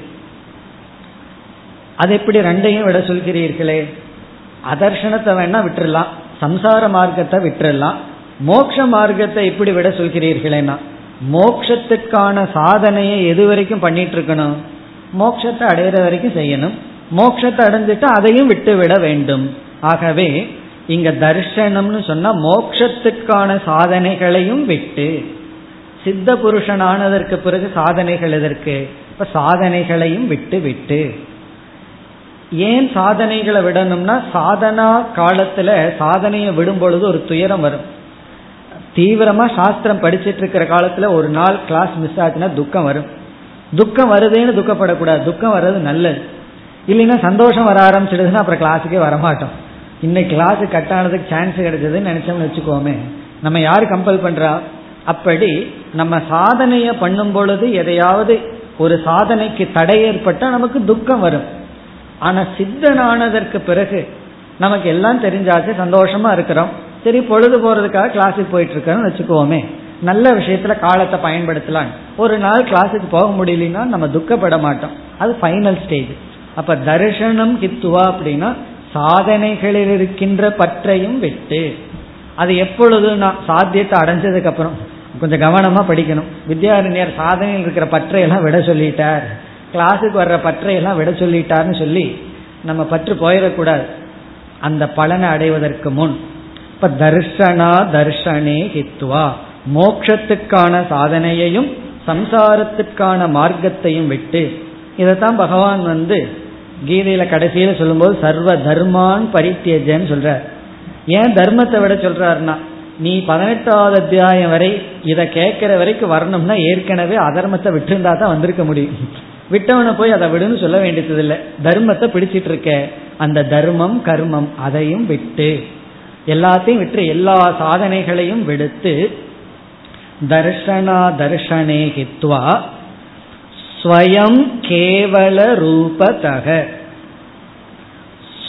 அது எப்படி ரெண்டையும் விட சொல்கிறீர்களே? அதர்ஷனத்தை வேணா விட்டுறலாம். சம்சார மார்க்கத்தை விட்டுறலாம். மோக்ஷ மார்க்கத்தை எப்படி விட சொல்கிறீர்களேனா மோக்ஷத்துக்கான சாதனையை எது வரைக்கும் பண்ணிட்டு இருக்கணும்? மோட்சத்தை அடையிற வரைக்கும் செய்யணும். மோட்சத்தை அடைஞ்சிட்டு அதையும் விட்டு விட வேண்டும். ஆகவே இங்க தர்ஷனம்னு சொன்னா மோக்ஷத்துக்கான சாதனைகளையும் விட்டு சித்த புருஷனானதற்கு பிறகு சாதனைகள் எதற்கு? இப்ப சாதனைகளையும் விட்டு விட்டு. ஏன் சாதனைகளை விடணும்னா சாதனா காலத்துல சாதனையை விடும் பொழுது ஒரு துயரம் வரும். தீவிரமா சாஸ்திரம் படிச்சிட்டு இருக்கிற காலத்துல ஒரு நாள் கிளாஸ் மிஸ் ஆச்சுன்னா துக்கம் வரும். துக்கம் வருதேன்னு துக்கப்படக்கூடாது. துக்கம் வர்றது நல்லது. இல்லைன்னா சந்தோஷம் வர ஆரம்பிச்சிடுதுன்னா அப்புறம் கிளாஸுக்கே வரமாட்டோம். இன்னைக்கு கிளாஸு கட் ஆனதுக்கு சான்ஸ் கிடைச்சதுன்னு நினைச்சோம்னு வச்சுக்கோமே நம்ம யார் கம்பல் பண்றா? அப்படி நம்ம சாதனையை பண்ணும் பொழுது எதையாவது ஒரு சாதனைக்கு தடை ஏற்பட்டா நமக்கு துக்கம் வரும். ஆனா சித்தனானதற்கு பிறகு நமக்கு எல்லாம் தெரிஞ்சாச்சு சந்தோஷமா இருக்கிறோம். சரி பொழுது போறதுக்காக கிளாஸுக்கு போயிட்டு இருக்கோம்னு வச்சுக்கோமே. நல்ல விஷயத்துல காலத்தை பயன்படுத்தலாம் ஒரு நாள் கிளாஸுக்கு போக முடியலன்னா நம்ம துக்கப்பட மாட்டோம். அது ஃபைனல் ஸ்டேஜ் அப்ப தர்ஷனம் கித்துவா அப்படின்னா சாதனைகளில் இருக்கின்ற பற்றையும் விட்டு. அது எப்பொழுது நான் சாத்தியத்தை அடைஞ்சதுக்கு அப்புறம் கொஞ்சம் கவனமா படிக்கணும். வித்யாரண்யர் சாதனையில் இருக்கிற பற்றையெல்லாம் விட சொல்லிட்டார். கிளாஸுக்கு வர்ற பற்றையெல்லாம் விட சொல்லிட்டார்னு சொல்லி நம்ம பற்று போயிடக்கூடாது. அந்த பலனை அடைவதற்கு முன். இப்ப தர்ஷனா தர்ஷனே ஹித்வா மோக்ஷத்துக்கான சாதனையையும் சம்சாரத்துக்கான மார்க்கத்தையும் விட்டு இதைத்தான் பகவான் வந்து கீதையில கடைசியில சொல்லும்போது சர்வ தர்மான் பரித்தியஜன்னு சொல்றார். ஏன் தர்மத்தை விட சொல்றாருன்னா நீ பதினெட்டாவது அத்தியாயம் வரை இதை கேட்கிற வரைக்கும் வரணும்னா ஏற்கனவே அதர்மத்தை விட்டுருந்தா தான் வந்திருக்க முடியும். விட்டவனை போய் அதை விடுன்னு சொல்ல வேண்டியது இல்லை தர்மத்தை பிடிச்சிட்டு இருக்க அந்த தர்மம் கர்மம் அதையும் விட்டு எல்லாத்தையும் விட்டு எல்லா சாதனைகளையும் விடுத்து தர்ஷனா தர்ஷனே ஹித்வா ஸ்வயம் கேவல ரூபதக.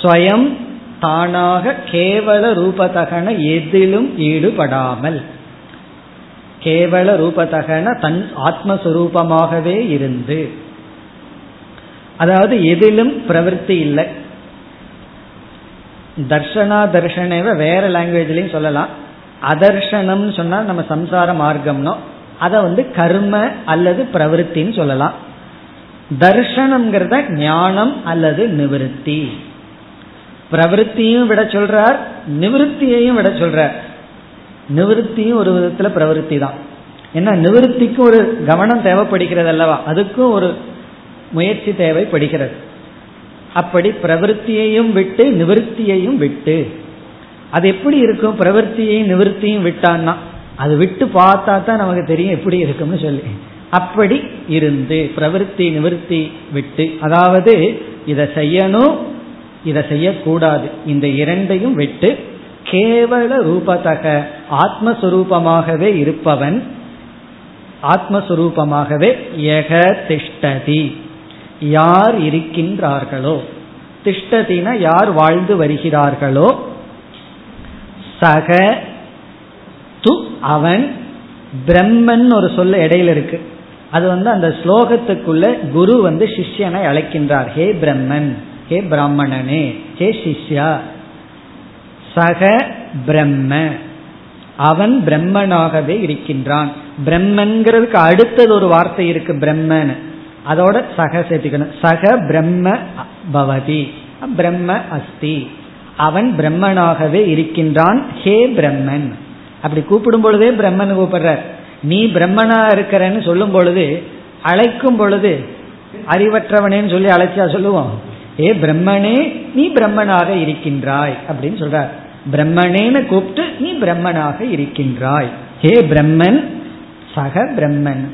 ஸ்வயம் தானாக கேவல ரூபதகன எதிலும் ஈடுபடாமல். கேவல ரூபதகன தன் ஆத்மஸ்வரூபமாகவே இருந்து. அதாவது எதிலும் பிரவருத்தி இல்லை. தர்ஷனா தர்ஷனேவ வேற லாங்குவேஜ்லயும் சொல்லலாம். அதர்ஷனம் சொன்னா நம்ம சம்சார மார்க்கம்னோ அதை வந்து கர்ம அல்லது பிரவருத்தின்னு சொல்லலாம். தர்ஷனம்ங்கிறத ஞானம் அல்லது நிவிருத்தி. பிரவருத்தியும் விட சொல்றார் நிவிருத்தியையும் விட சொல்றார். நிவிருத்தியும் ஒரு விதத்துல பிரவருத்தி தான். ஏன்னா நிவிருத்திக்கும் ஒரு கவனம் தேவைப்படுகிறது அல்லவா? அதுக்கும் ஒரு முயற்சி தேவைப்படுகிறது. அப்படி பிரவருத்தியையும் விட்டு நிவர்த்தியையும் விட்டு. அது எப்படி இருக்கும்? பிரவருத்தியையும் நிவர்த்தியும் விட்டான்னா அது விட்டு பார்த்தா தான் நமக்கு தெரியும் எப்படி இருக்கும்னு சொல்லி. அப்படி இருந்து பிரவருத்தி நிவர்த்தி விட்டு அதாவது இதை செய்யணும் இதை செய்யக்கூடாது. இந்த இரண்டையும் விட்டு கேவல ரூபத்தக ஆத்மஸ்வரூபமாகவே இருப்பவன் ஆத்மஸ்வரூபமாகவே எக திஷ்டதி யார் இருக்கின்றார்களோ திஷ்டதின யார் வாழ்ந்து வருகிறார்களோ சக து அவன் பிரம்மன் ஒரு சொல்ல இடையில இருக்கு. அது வந்து அந்த ஸ்லோகத்துக்குள்ள குரு வந்து சிஷ்யனை அழைக்கின்றார். ஹே பிரம்மன் ஹே பிராமணனே ஹே சிஷ்யா. சக பிரம்ம அவன் பிரம்மனாகவே இருக்கின்றான். பிரம்மன்கிறதுக்கு அடுத்தது ஒரு வார்த்தை இருக்கு பிரம்மன் அதோட சக சேர்த்துக்கணும். சக பிரம்ம பவதி பிரம்ம அஸ்தி. அவன் பிரம்மனாகவே இருக்கின்றான். ஹே பிரம்மன். அப்படி கூப்பிடும் பொழுதே பிரம்மன் கூப்பிடுறார். நீ பிரம்மனா இருக்கிறன்னு சொல்லும் பொழுது அழைக்கும் பொழுது அறிவற்றவனேன்னு சொல்லி அழைச்சா சொல்லுவோம். ஏ பிரம்மனே நீ பிரம்மனாக இருக்கின்றாய் அப்படின்னு சொல்றார். பிரம்மனேன்னு கூப்பிட்டு நீ பிரம்மனாக இருக்கின்றாய். ஹே பிரம்மன் சக பிரம்மன்.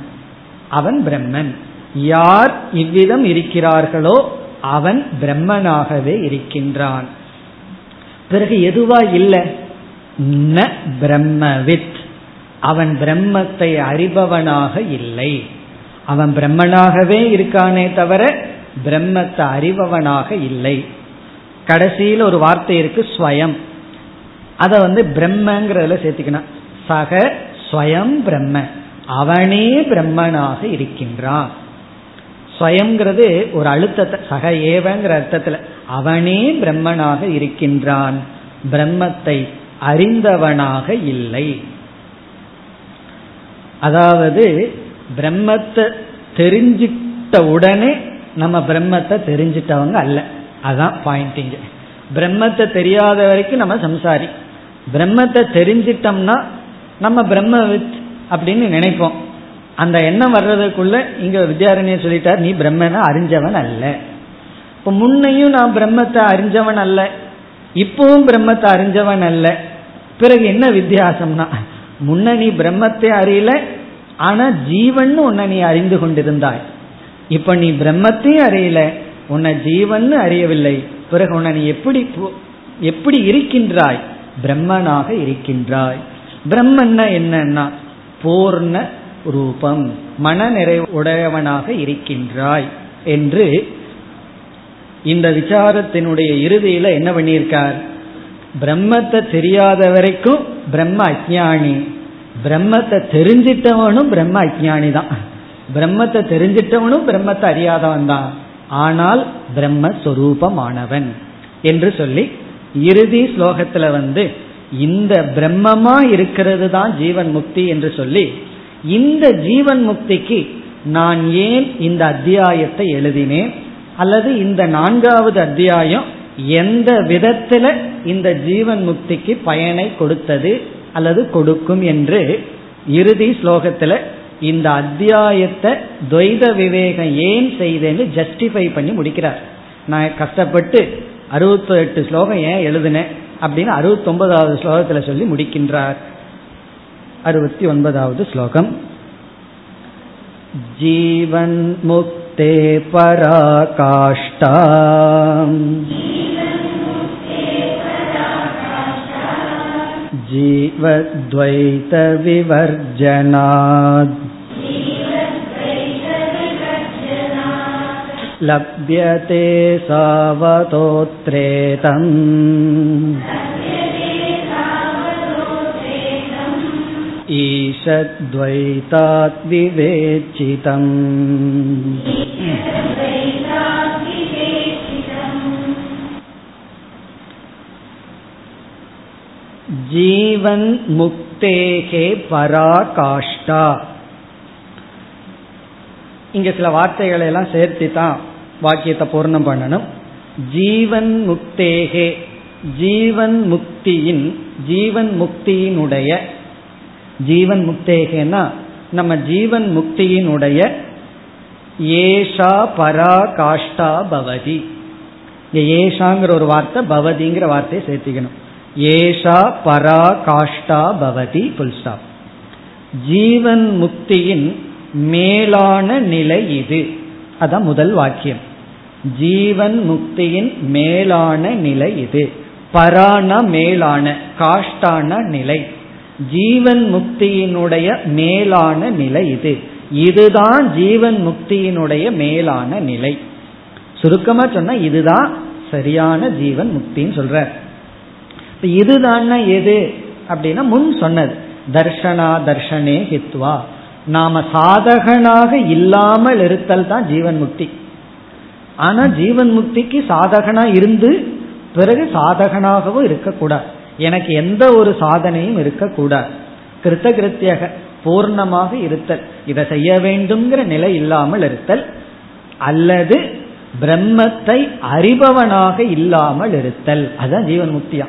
அவன் பிரம்மன். யார் இவ்விதம் இருக்கிறார்களோ அவன் பிரம்மனாகவே இருக்கின்றான். பிறகு எதுவா இல்லை. ந பிரம்மவித். அவன் பிரம்மத்தை அறிபவனாக இல்லை. அவன் பிரம்மனாகவே இருக்கானே தவிர பிரம்மத்தை அறிபவனாக இல்லை. கடைசியில் ஒரு வார்த்தை இருக்கு ஸ்வயம். அதை வந்து பிரம்மங்கிறதுல சேர்த்துக்கணும். சக ஸ்வயம் பிரம்ம. அவனே பிரம்மனாக இருக்கின்றான். ஸ்வயங்கிறது ஒரு அழுத்தத்தை சக ஏவங்கிற அர்த்தத்தில். அவனே பிரம்மனாக இருக்கின்றான். பிரம்மத்தை அறிந்தவனாக இல்லை. அதாவது பிரம்மத்தை தெரிஞ்சிட்ட உடனே நம்ம பிரம்மத்தை தெரிஞ்சிட்டவங்க அல்ல. அதான் பாயிண்டிங் பிரம்மத்தை தெரியாத வரைக்கும் நம்ம சம்சாரி. பிரம்மத்தை தெரிஞ்சிட்டோம்னா நம்ம பிரம்மவித் அப்படின்னு நினைப்போம். அந்த எண்ணம் வர்றதுக்குள்ள இங்க வித்யாரண்யர் சொல்லிட்டார் நீ பிரம்மனை அறிஞ்சவன் அல்ல. இப்ப முன்னையும் நான் பிரம்மத்தை அறிஞ்சவன் அல்ல. இப்பவும் பிரம்மத்தை அறிஞ்சவன் அல்ல. பிறகு என்ன வித்தியாசம்னா முன்ன நீ பிரம்மத்தை அறியல ஆனா ஜீவன் உன்னை நீ அறிந்து கொண்டிருந்தாய். இப்ப நீ பிரம்மத்தையும் அறியல உன்னை ஜீவன் அறியவில்லை. பிறகு உன்னை நீ எப்படி எப்படி இருக்கின்றாய்? பிரம்மனாக இருக்கின்றாய். பிரம்மன்னா என்னன்னா பூர்ண ரூபம் மன நிறைவுடையவனாக இருக்கின்றாய் என்று இந்த விசாரத்தினுடைய இறுதியில என்ன பண்ணியிருக்கார்? பிரம்மத்தை தெரியாத வரைக்கும் பிரம்ம அஜானி பிரம்மத்தை தெரிஞ்சிட்டவனும் பிரம்ம அஜானி தான். பிரம்மத்தை தெரிஞ்சிட்டவனும் பிரம்மத்தை அறியாதவன் தான். ஆனால் பிரம்மஸ்வரூபமானவன் என்று சொல்லி இறுதி ஸ்லோகத்துல வந்து இந்த பிரம்மமா இருக்கிறது தான் ஜீவன் முக்தி என்று சொல்லி இந்த ஜீவன் முக்திக்கு நான் ஏன் இந்த அத்தியாயத்தை எழுதினேன்? அல்லது இந்த நான்காவது அத்தியாயம் எந்த விதத்துல இந்த ஜீவன் முக்திக்கு பயனை கொடுத்தது அல்லது கொடுக்கும் என்று இறுதி ஸ்லோகத்துல இந்த அத்தியாயத்தை துவைத விவேகம் ஏன் செய்தேன்னு ஜஸ்டிஃபை பண்ணி முடிக்கிறார். நான் கஷ்டப்பட்டு அறுபத்தி எட்டு ஸ்லோகம் ஏன் எழுதினேன் அப்படின்னு அறுபத்தொன்பதாவது ஸ்லோகத்தில் ஸ்லோகத்துல சொல்லி முடிக்கின்றார். அறுபத்தி ஒன்பதாவது ஸ்லோகம். ஜீவன் ते पराकाष्ठा। जीवद्वैतविवर्जनात्। लभ्यते सावतोत्रेतम्। ईषद्वैतात् विवेचितम् ஜீவன் முக்தேகே பராகாஷ்டா இங்க சில வார்த்தைகளை எல்லாம் சேர்த்து தான் வாக்கியத்தை பூர்ணம் பண்ணணும் ஜீவன் முக்தேகே ஜீவன் முக்தியின் ஜீவன் முக்தியினுடைய ஜீவன் முக்தேகேனா நம்ம ஜீவன் முக்தியினுடைய ஏஷா பராகாஷ்டா பவதி. ஏஷாங்கிற ஒரு வார்த்தை பவதிங்கிற வார்த்தையை சேர்த்திக்கணும். ஏஷா பராகாஷ்டா பவதி புல் ஸ்டாப் ஜீவன் முக்தியின் மேலான நிலை இது. அதான் முதல் வாக்கியம். ஜீவன் முக்தியின் மேலான நிலை இது. பரான மேலான காஷ்டான நிலை. ஜீவன் முக்தியினுடைய மேலான நிலை இது. இதுதான் ஜீவன் முக்தியினுடைய மேலான நிலை. சுருக்கமா சொன்னா இதுதான் சரியான ஜீவன் முக்தின்னு சொல்ற. இதுதான் எது? அப்படின்னா முன் சொன்னது. தர்ஷனா தர்ஷனே ஹித்வா. நாம சாதகனாக இல்லாமல் இருத்தல் தான் ஜீவன் முக்தி. ஆனா ஜீவன் முக்திக்கு சாதகனா இருந்து பிறகு சாதகனாகவும் இருக்கக்கூடாது. எனக்கு எந்த ஒரு சாதனையும் இருக்கக்கூடாது. கிருத்த கிருத்தியக பூர்ணமாக இருத்தல். இதை செய்ய வேண்டும்ங்கிற நிலை இல்லாமல் இருத்தல் அல்லது பிரம்மத்தை அறிபவனாக இல்லாமல் இருத்தல். அதுதான் ஜீவன் முக்தியா.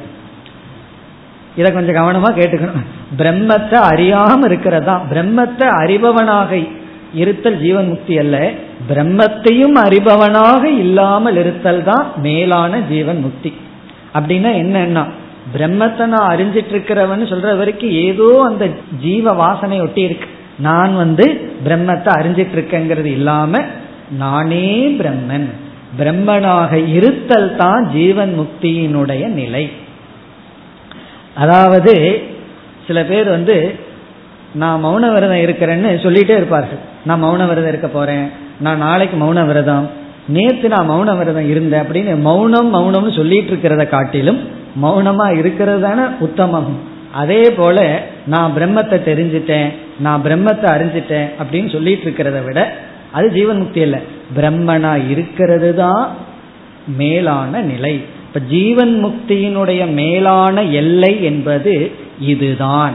இதை கொஞ்சம் கவனமா கேட்டுக்கணும். பிரம்மத்தை அறியாம இருக்கிறதா? பிரம்மத்தை அறிபவனாக இருத்தல் ஜீவன் முக்தி அல்ல. பிரம்மத்தையும் அறிபவனாக இல்லாமல் இருத்தல் தான் மேலான ஜீவன் முக்தி. அப்படின்னா என்னன்னா பிரம்மத்தை நான் அறிஞ்சிட்டு இருக்கிறவன் சொல்ற வரைக்கும் ஏதோ அந்த ஜீவ வாசனை ஒட்டி இருக்கு. நான் வந்து பிரம்மத்தை அறிஞ்சிட்டு இருக்கேங்கிறது இல்லாம நானே பிரம்மன். பிரம்மனாக இருத்தல் தான் ஜீவன் முக்தியினுடைய நிலை. அதாவது சில பேர் வந்து நான் மௌன விரதம் இருக்கிறேன்னு சொல்லிட்டே இருப்பார்கள். நான் மௌன விரதம் இருக்க போறேன். நான் நாளைக்கு மௌன விரதம். நேத்து நான் மௌன விரதம் இருந்தேன் அப்படின்னு மௌனம் மௌனம்னு சொல்லிட்டு இருக்கிறத காட்டிலும் மௌனமா இருக்கிறது தானே உத்தமம். அதே போல நான் பிரம்மத்தை தெரிஞ்சிட்டேன் நான் பிரம்மத்தை அறிஞ்சிட்டேன் அப்படின்னு சொல்லிட்டு இருக்கிறத விட அது ஜீவன் முக்தி இல்லை. பிரம்மனா இருக்கிறது தான் மேலான நிலை. இப்ப ஜீவன் முக்தியினுடைய மேலான எல்லை என்பது இதுதான்.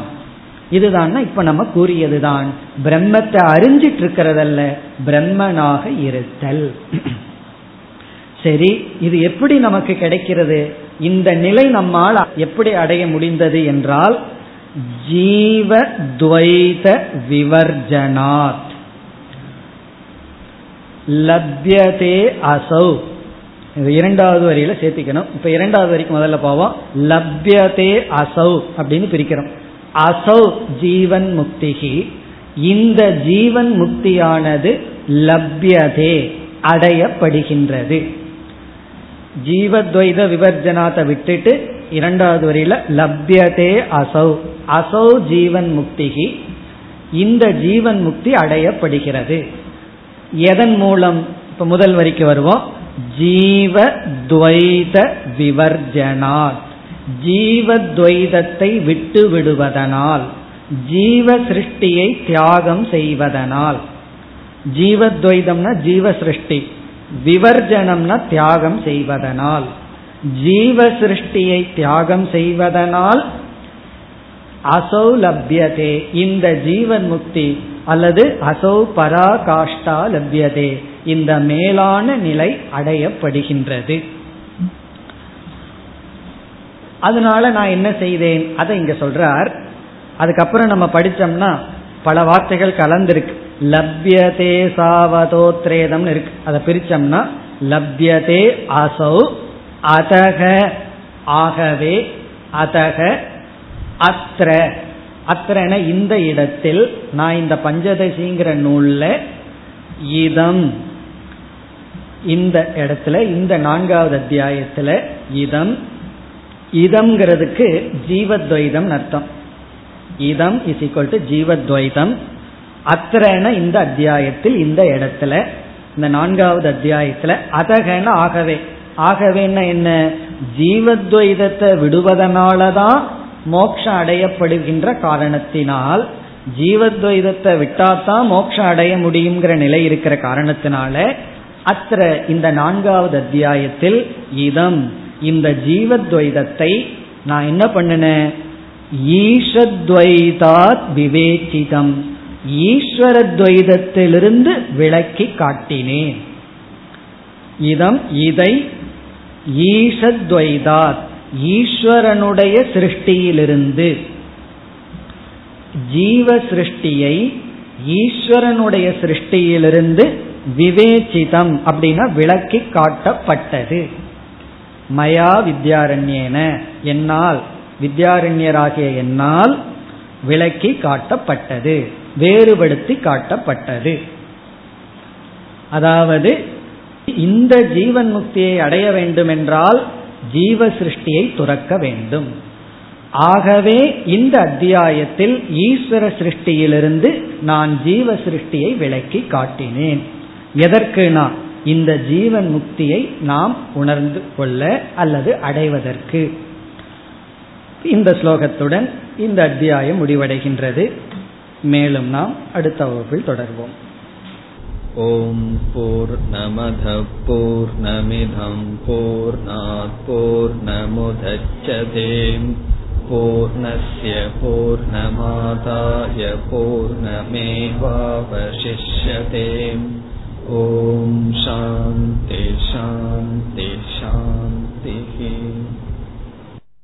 இதுதான் இப்ப நம்ம கூறியதுதான். பிரம்மத்தை அறிஞ்சிட்டு இருக்கிறதல்ல பிரம்மனாக இருத்தல். சரி இது எப்படி நமக்கு கிடைக்கிறது? இந்த நிலை நம்மால் எப்படி அடைய முடிந்தது என்றால் ஜீவ துவைத விவர்ஜனாத். லப்யதே அசௌ. இது இரண்டாவது வரியில சேர்த்திக்கணும். இப்ப இரண்டாவது வரிக்கு முதல்ல போவோம். லப்யதே அசௌ அப்படின்னு பிரிக்கிறோம். அசௌ ஜீவன் முக்திகி. இந்த ஜீவன் முக்தியானது லப்யதே அடையப்படுகின்றது. ஜீவத்வைத விவர்ஜனாத்தை விட்டுட்டு இரண்டாவது வரியில லப்யதே அசௌ. அசௌ ஜீவன் முக்திகி. இந்த ஜீவன் முக்தி அடையப்படுகிறது. எதன் மூலம்? இப்ப முதல் வரிக்கு வருவோம். ஜீவ துவைத விவர்ஜனாத் ஜீவத்வைதத்தை விட்டு விடுவதனால். ஜீவ சிருஷ்டியை தியாகம் செய்வதனால். ஜீவத்வைதம்னா ஜீவ சிருஷ்டி விவர்ஜனம்னா தியாகம் செய்வதனால். ஜீவ சிருஷ்டியை தியாகம் செய்வதனால் அசௌலபியதே. இந்த ஜீவன் முக்தி அல்லது அசௌ பராகாஷ்டா லபியதே. இந்த மேலான நிலை அடையப்படுகின்றது. அதனால நான் என்ன செய்தேன்? அதை இங்க சொல்றார். அதுக்கப்புறம் நம்ம படிச்சோம்னா பல வார்த்தைகள் கலந்திருக்கு. லப்யதே சாவதோத்ரேதம் இருக்கு. அதை பிரிச்சோம்னா லப்யதே அசௌ அதக ஆகவே அதக அத்திர அத்திரன இந்த இடத்தில் நான் இந்த பஞ்சதசிங்கிற நூல்ல இதம். இந்த இடத்துல இந்த நான்காவது அத்தியாயத்துல இதம். இதம்ங்கிறதுக்கு ஜீவத்வைதம் அர்த்தம். இதம் இஸ் ஈக்வல் டு ஜீவத்வைதம். அத்திரன இந்த அத்தியாயத்தில் இந்த இடத்துல இந்த நான்காவது அத்தியாயத்துல அதகன ஆகவே. ஆகவேன்னா என்ன? ஜீவத்வைதத்தை விடுவதனாலதான் மோட்சம் அடையப்படுகின்ற காரணத்தினால் ஜீவத்வைதத்தை விட்டாதான் மோட்சம் அடைய முடியுங்கிற நிலை இருக்கிற காரணத்தினால அத்திர இந்த நான்காவது அத்தியாயத்தில் இதம் இந்த ஜீவத்வைதத்தை நான் என்ன பண்ணினேன்? ஈஷத்வைதாத் விவேச்சிதம் ஈஸ்வர துவைதத்திலிருந்து விளக்கி காட்டினேன். இதம் இதை ஈஷத்வைதாத் ஈஸ்வரனுடைய சிருஷ்டியிலிருந்து. ஜீவ சிருஷ்டியை ஈஸ்வரனுடைய சிருஷ்டியிலிருந்து விவேச்சிதம் அப்படின்னா விளக்கி காட்டப்பட்டது. மயா வித்யாரண்யேன என்னால் வித்யாரண்யராகிய என்னால் விளக்கி காட்டப்பட்டது. வேறுபடுத்தி காட்டப்பட்டது. அதாவது இந்த ஜீவன் முக்தியை அடைய வேண்டும் என்றால் ஜீவ சிருஷ்டியை துறக்க வேண்டும். ஆகவே இந்த அத்தியாயத்தில் ஈஸ்வர சிருஷ்டியிலிருந்து நான் ஜீவ சிருஷ்டியை விளக்கி காட்டினேன். எதற்கு நான் இந்த ஜீவன் முக்தியை நாம் உணர்ந்து கொள்ள அல்லது அடைவதற்கு. இந்த ஸ்லோகத்துடன் இந்த அத்தியாயம் முடிவடைகின்றது. மேலும் நாம் அடுத்த வகுப்பில் தொடர்வோம் ॐ पूर्णमधपूर्णमिधं पूर्णात्पूर्णमुदच्छते पूर्णस्य पूर्णमादाय पूर्णमेवावशिष्यते ॐ शान्ति शान्ति शान्तिः